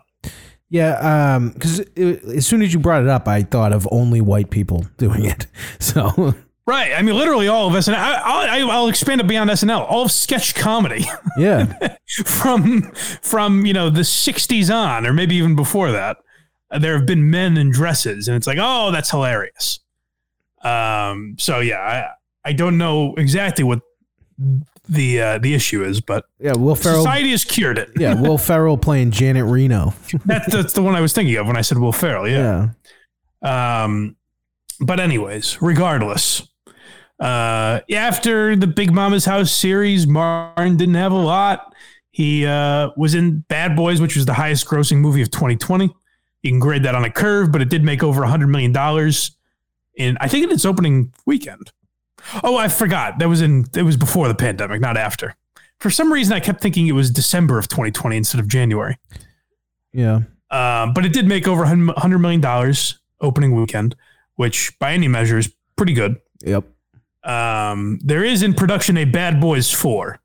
Yeah, um, because as soon as you brought it up, I thought of only white people doing it. So Right. I mean, literally all of SNL. I, will I'll expand it beyond SNL. All of sketch comedy. Yeah. from from you know the '60s on, or maybe even before that, there have been men in dresses, and it's like, oh, that's hilarious. Um. So yeah, I I don't know exactly what the uh, the issue is, but yeah, Will Ferrell. Society has cured it. yeah, Will Ferrell playing Janet Reno. that's that's the one I was thinking of when I said Will Ferrell. Yeah. Um. But anyways, regardless, uh, after the Big Mama's House series, Martin didn't have a lot. He uh, was in Bad Boys, which was the highest grossing movie of 2020. You can grade that on a curve, but it did make over $100 million in, I think, in its opening weekend. Oh, I forgot. That was in, it was before the pandemic, not after. For some reason, I kept thinking it was December of 2020 instead of January. Yeah. Um, but it did make over $100 million opening weekend, which by any measure is pretty good. Yep. Um, there is in production a Bad Boys 4.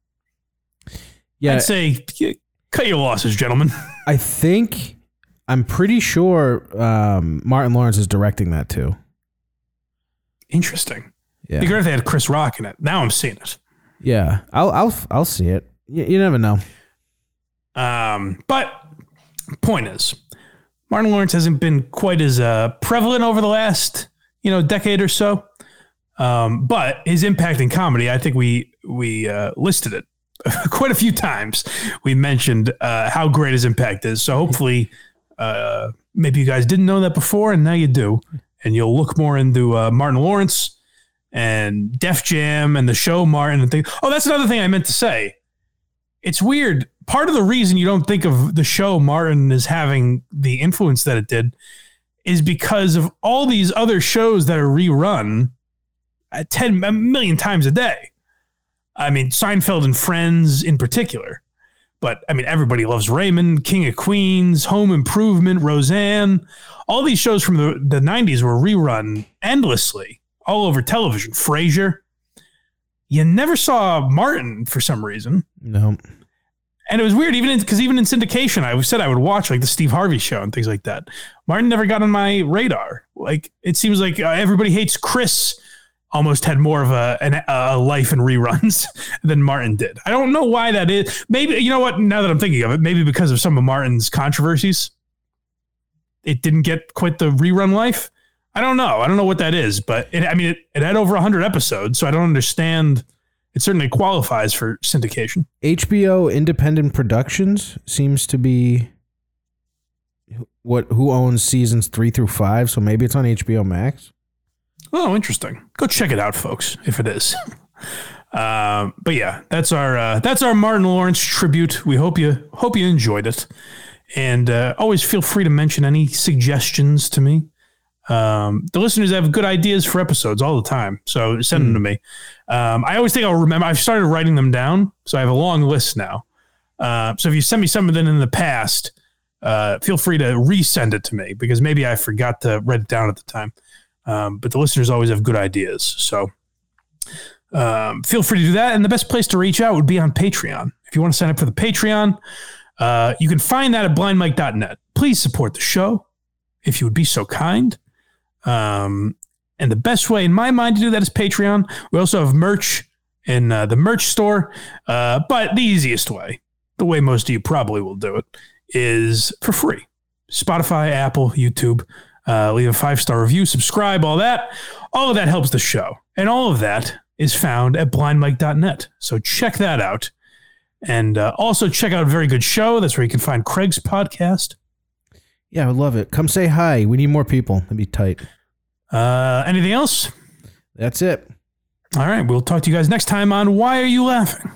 Yeah. I'd say cut your losses, gentlemen. I think I'm pretty sure um, Martin Lawrence is directing that too. Interesting. Yeah. Be great if they had Chris Rock in it. Now I'm seeing it. Yeah, I'll I'll I'll see it. You, you never know. Um, but point is, Martin Lawrence hasn't been quite as uh, prevalent over the last you know decade or so. Um, but his impact in comedy, I think we we uh, listed it quite a few times. We mentioned uh, how great his impact is. So hopefully, uh, maybe you guys didn't know that before, and now you do, and you'll look more into uh, Martin Lawrence and Def Jam and the show Martin and things. Oh, that's another thing I meant to say. It's weird. Part of the reason you don't think of the show Martin as having the influence that it did is because of all these other shows that are rerun at 10 a million times a day. I mean, Seinfeld and Friends in particular. But I mean, everybody loves Raymond, King of Queens, Home Improvement, Roseanne. All these shows from the, the 90s were rerun endlessly all over television. Frasier. You never saw Martin for some reason. No. And it was weird, even because even in syndication, I said I would watch like the Steve Harvey show and things like that. Martin never got on my radar. Like it seems like uh, everybody hates Chris almost had more of a an, a life in reruns than Martin did. I don't know why that is. Maybe you know what? Now that I'm thinking of it, maybe because of some of Martin's controversies, it didn't get quite the rerun life. I don't know. I don't know what that is, but it, I mean, it, it had over 100 episodes, so I don't understand. It certainly qualifies for syndication. HBO Independent Productions seems to be what who owns seasons three through five, so maybe it's on HBO Max. Oh, interesting. Go check it out, folks, if it is. Um, but yeah, that's our uh, that's our Martin Lawrence tribute. We hope you hope you enjoyed it, and uh, always feel free to mention any suggestions to me. Um, the listeners have good ideas for episodes all the time, so send them to me. Um, I always think I'll remember. I've started writing them down, so I have a long list now. Uh, so if you send me some of them in the past, uh, feel free to resend it to me because maybe I forgot to write it down at the time. Um, but the listeners always have good ideas, so um, feel free to do that. And the best place to reach out would be on Patreon. If you want to sign up for the Patreon, uh, you can find that at blindmike.net. Please support the show if you would be so kind. Um, and the best way, in my mind, to do that is Patreon. We also have merch in uh, the merch store. Uh, but the easiest way, the way most of you probably will do it, is for free. Spotify, Apple, YouTube. Uh, leave a five star review, subscribe, all that. All of that helps the show. And all of that is found at blindmike.net. So check that out. And uh, also check out a very good show. That's where you can find Craig's podcast. Yeah, I would love it. Come say hi. We need more people. That'd be tight. Uh, anything else? That's it. All right. We'll talk to you guys next time on Why Are You Laughing?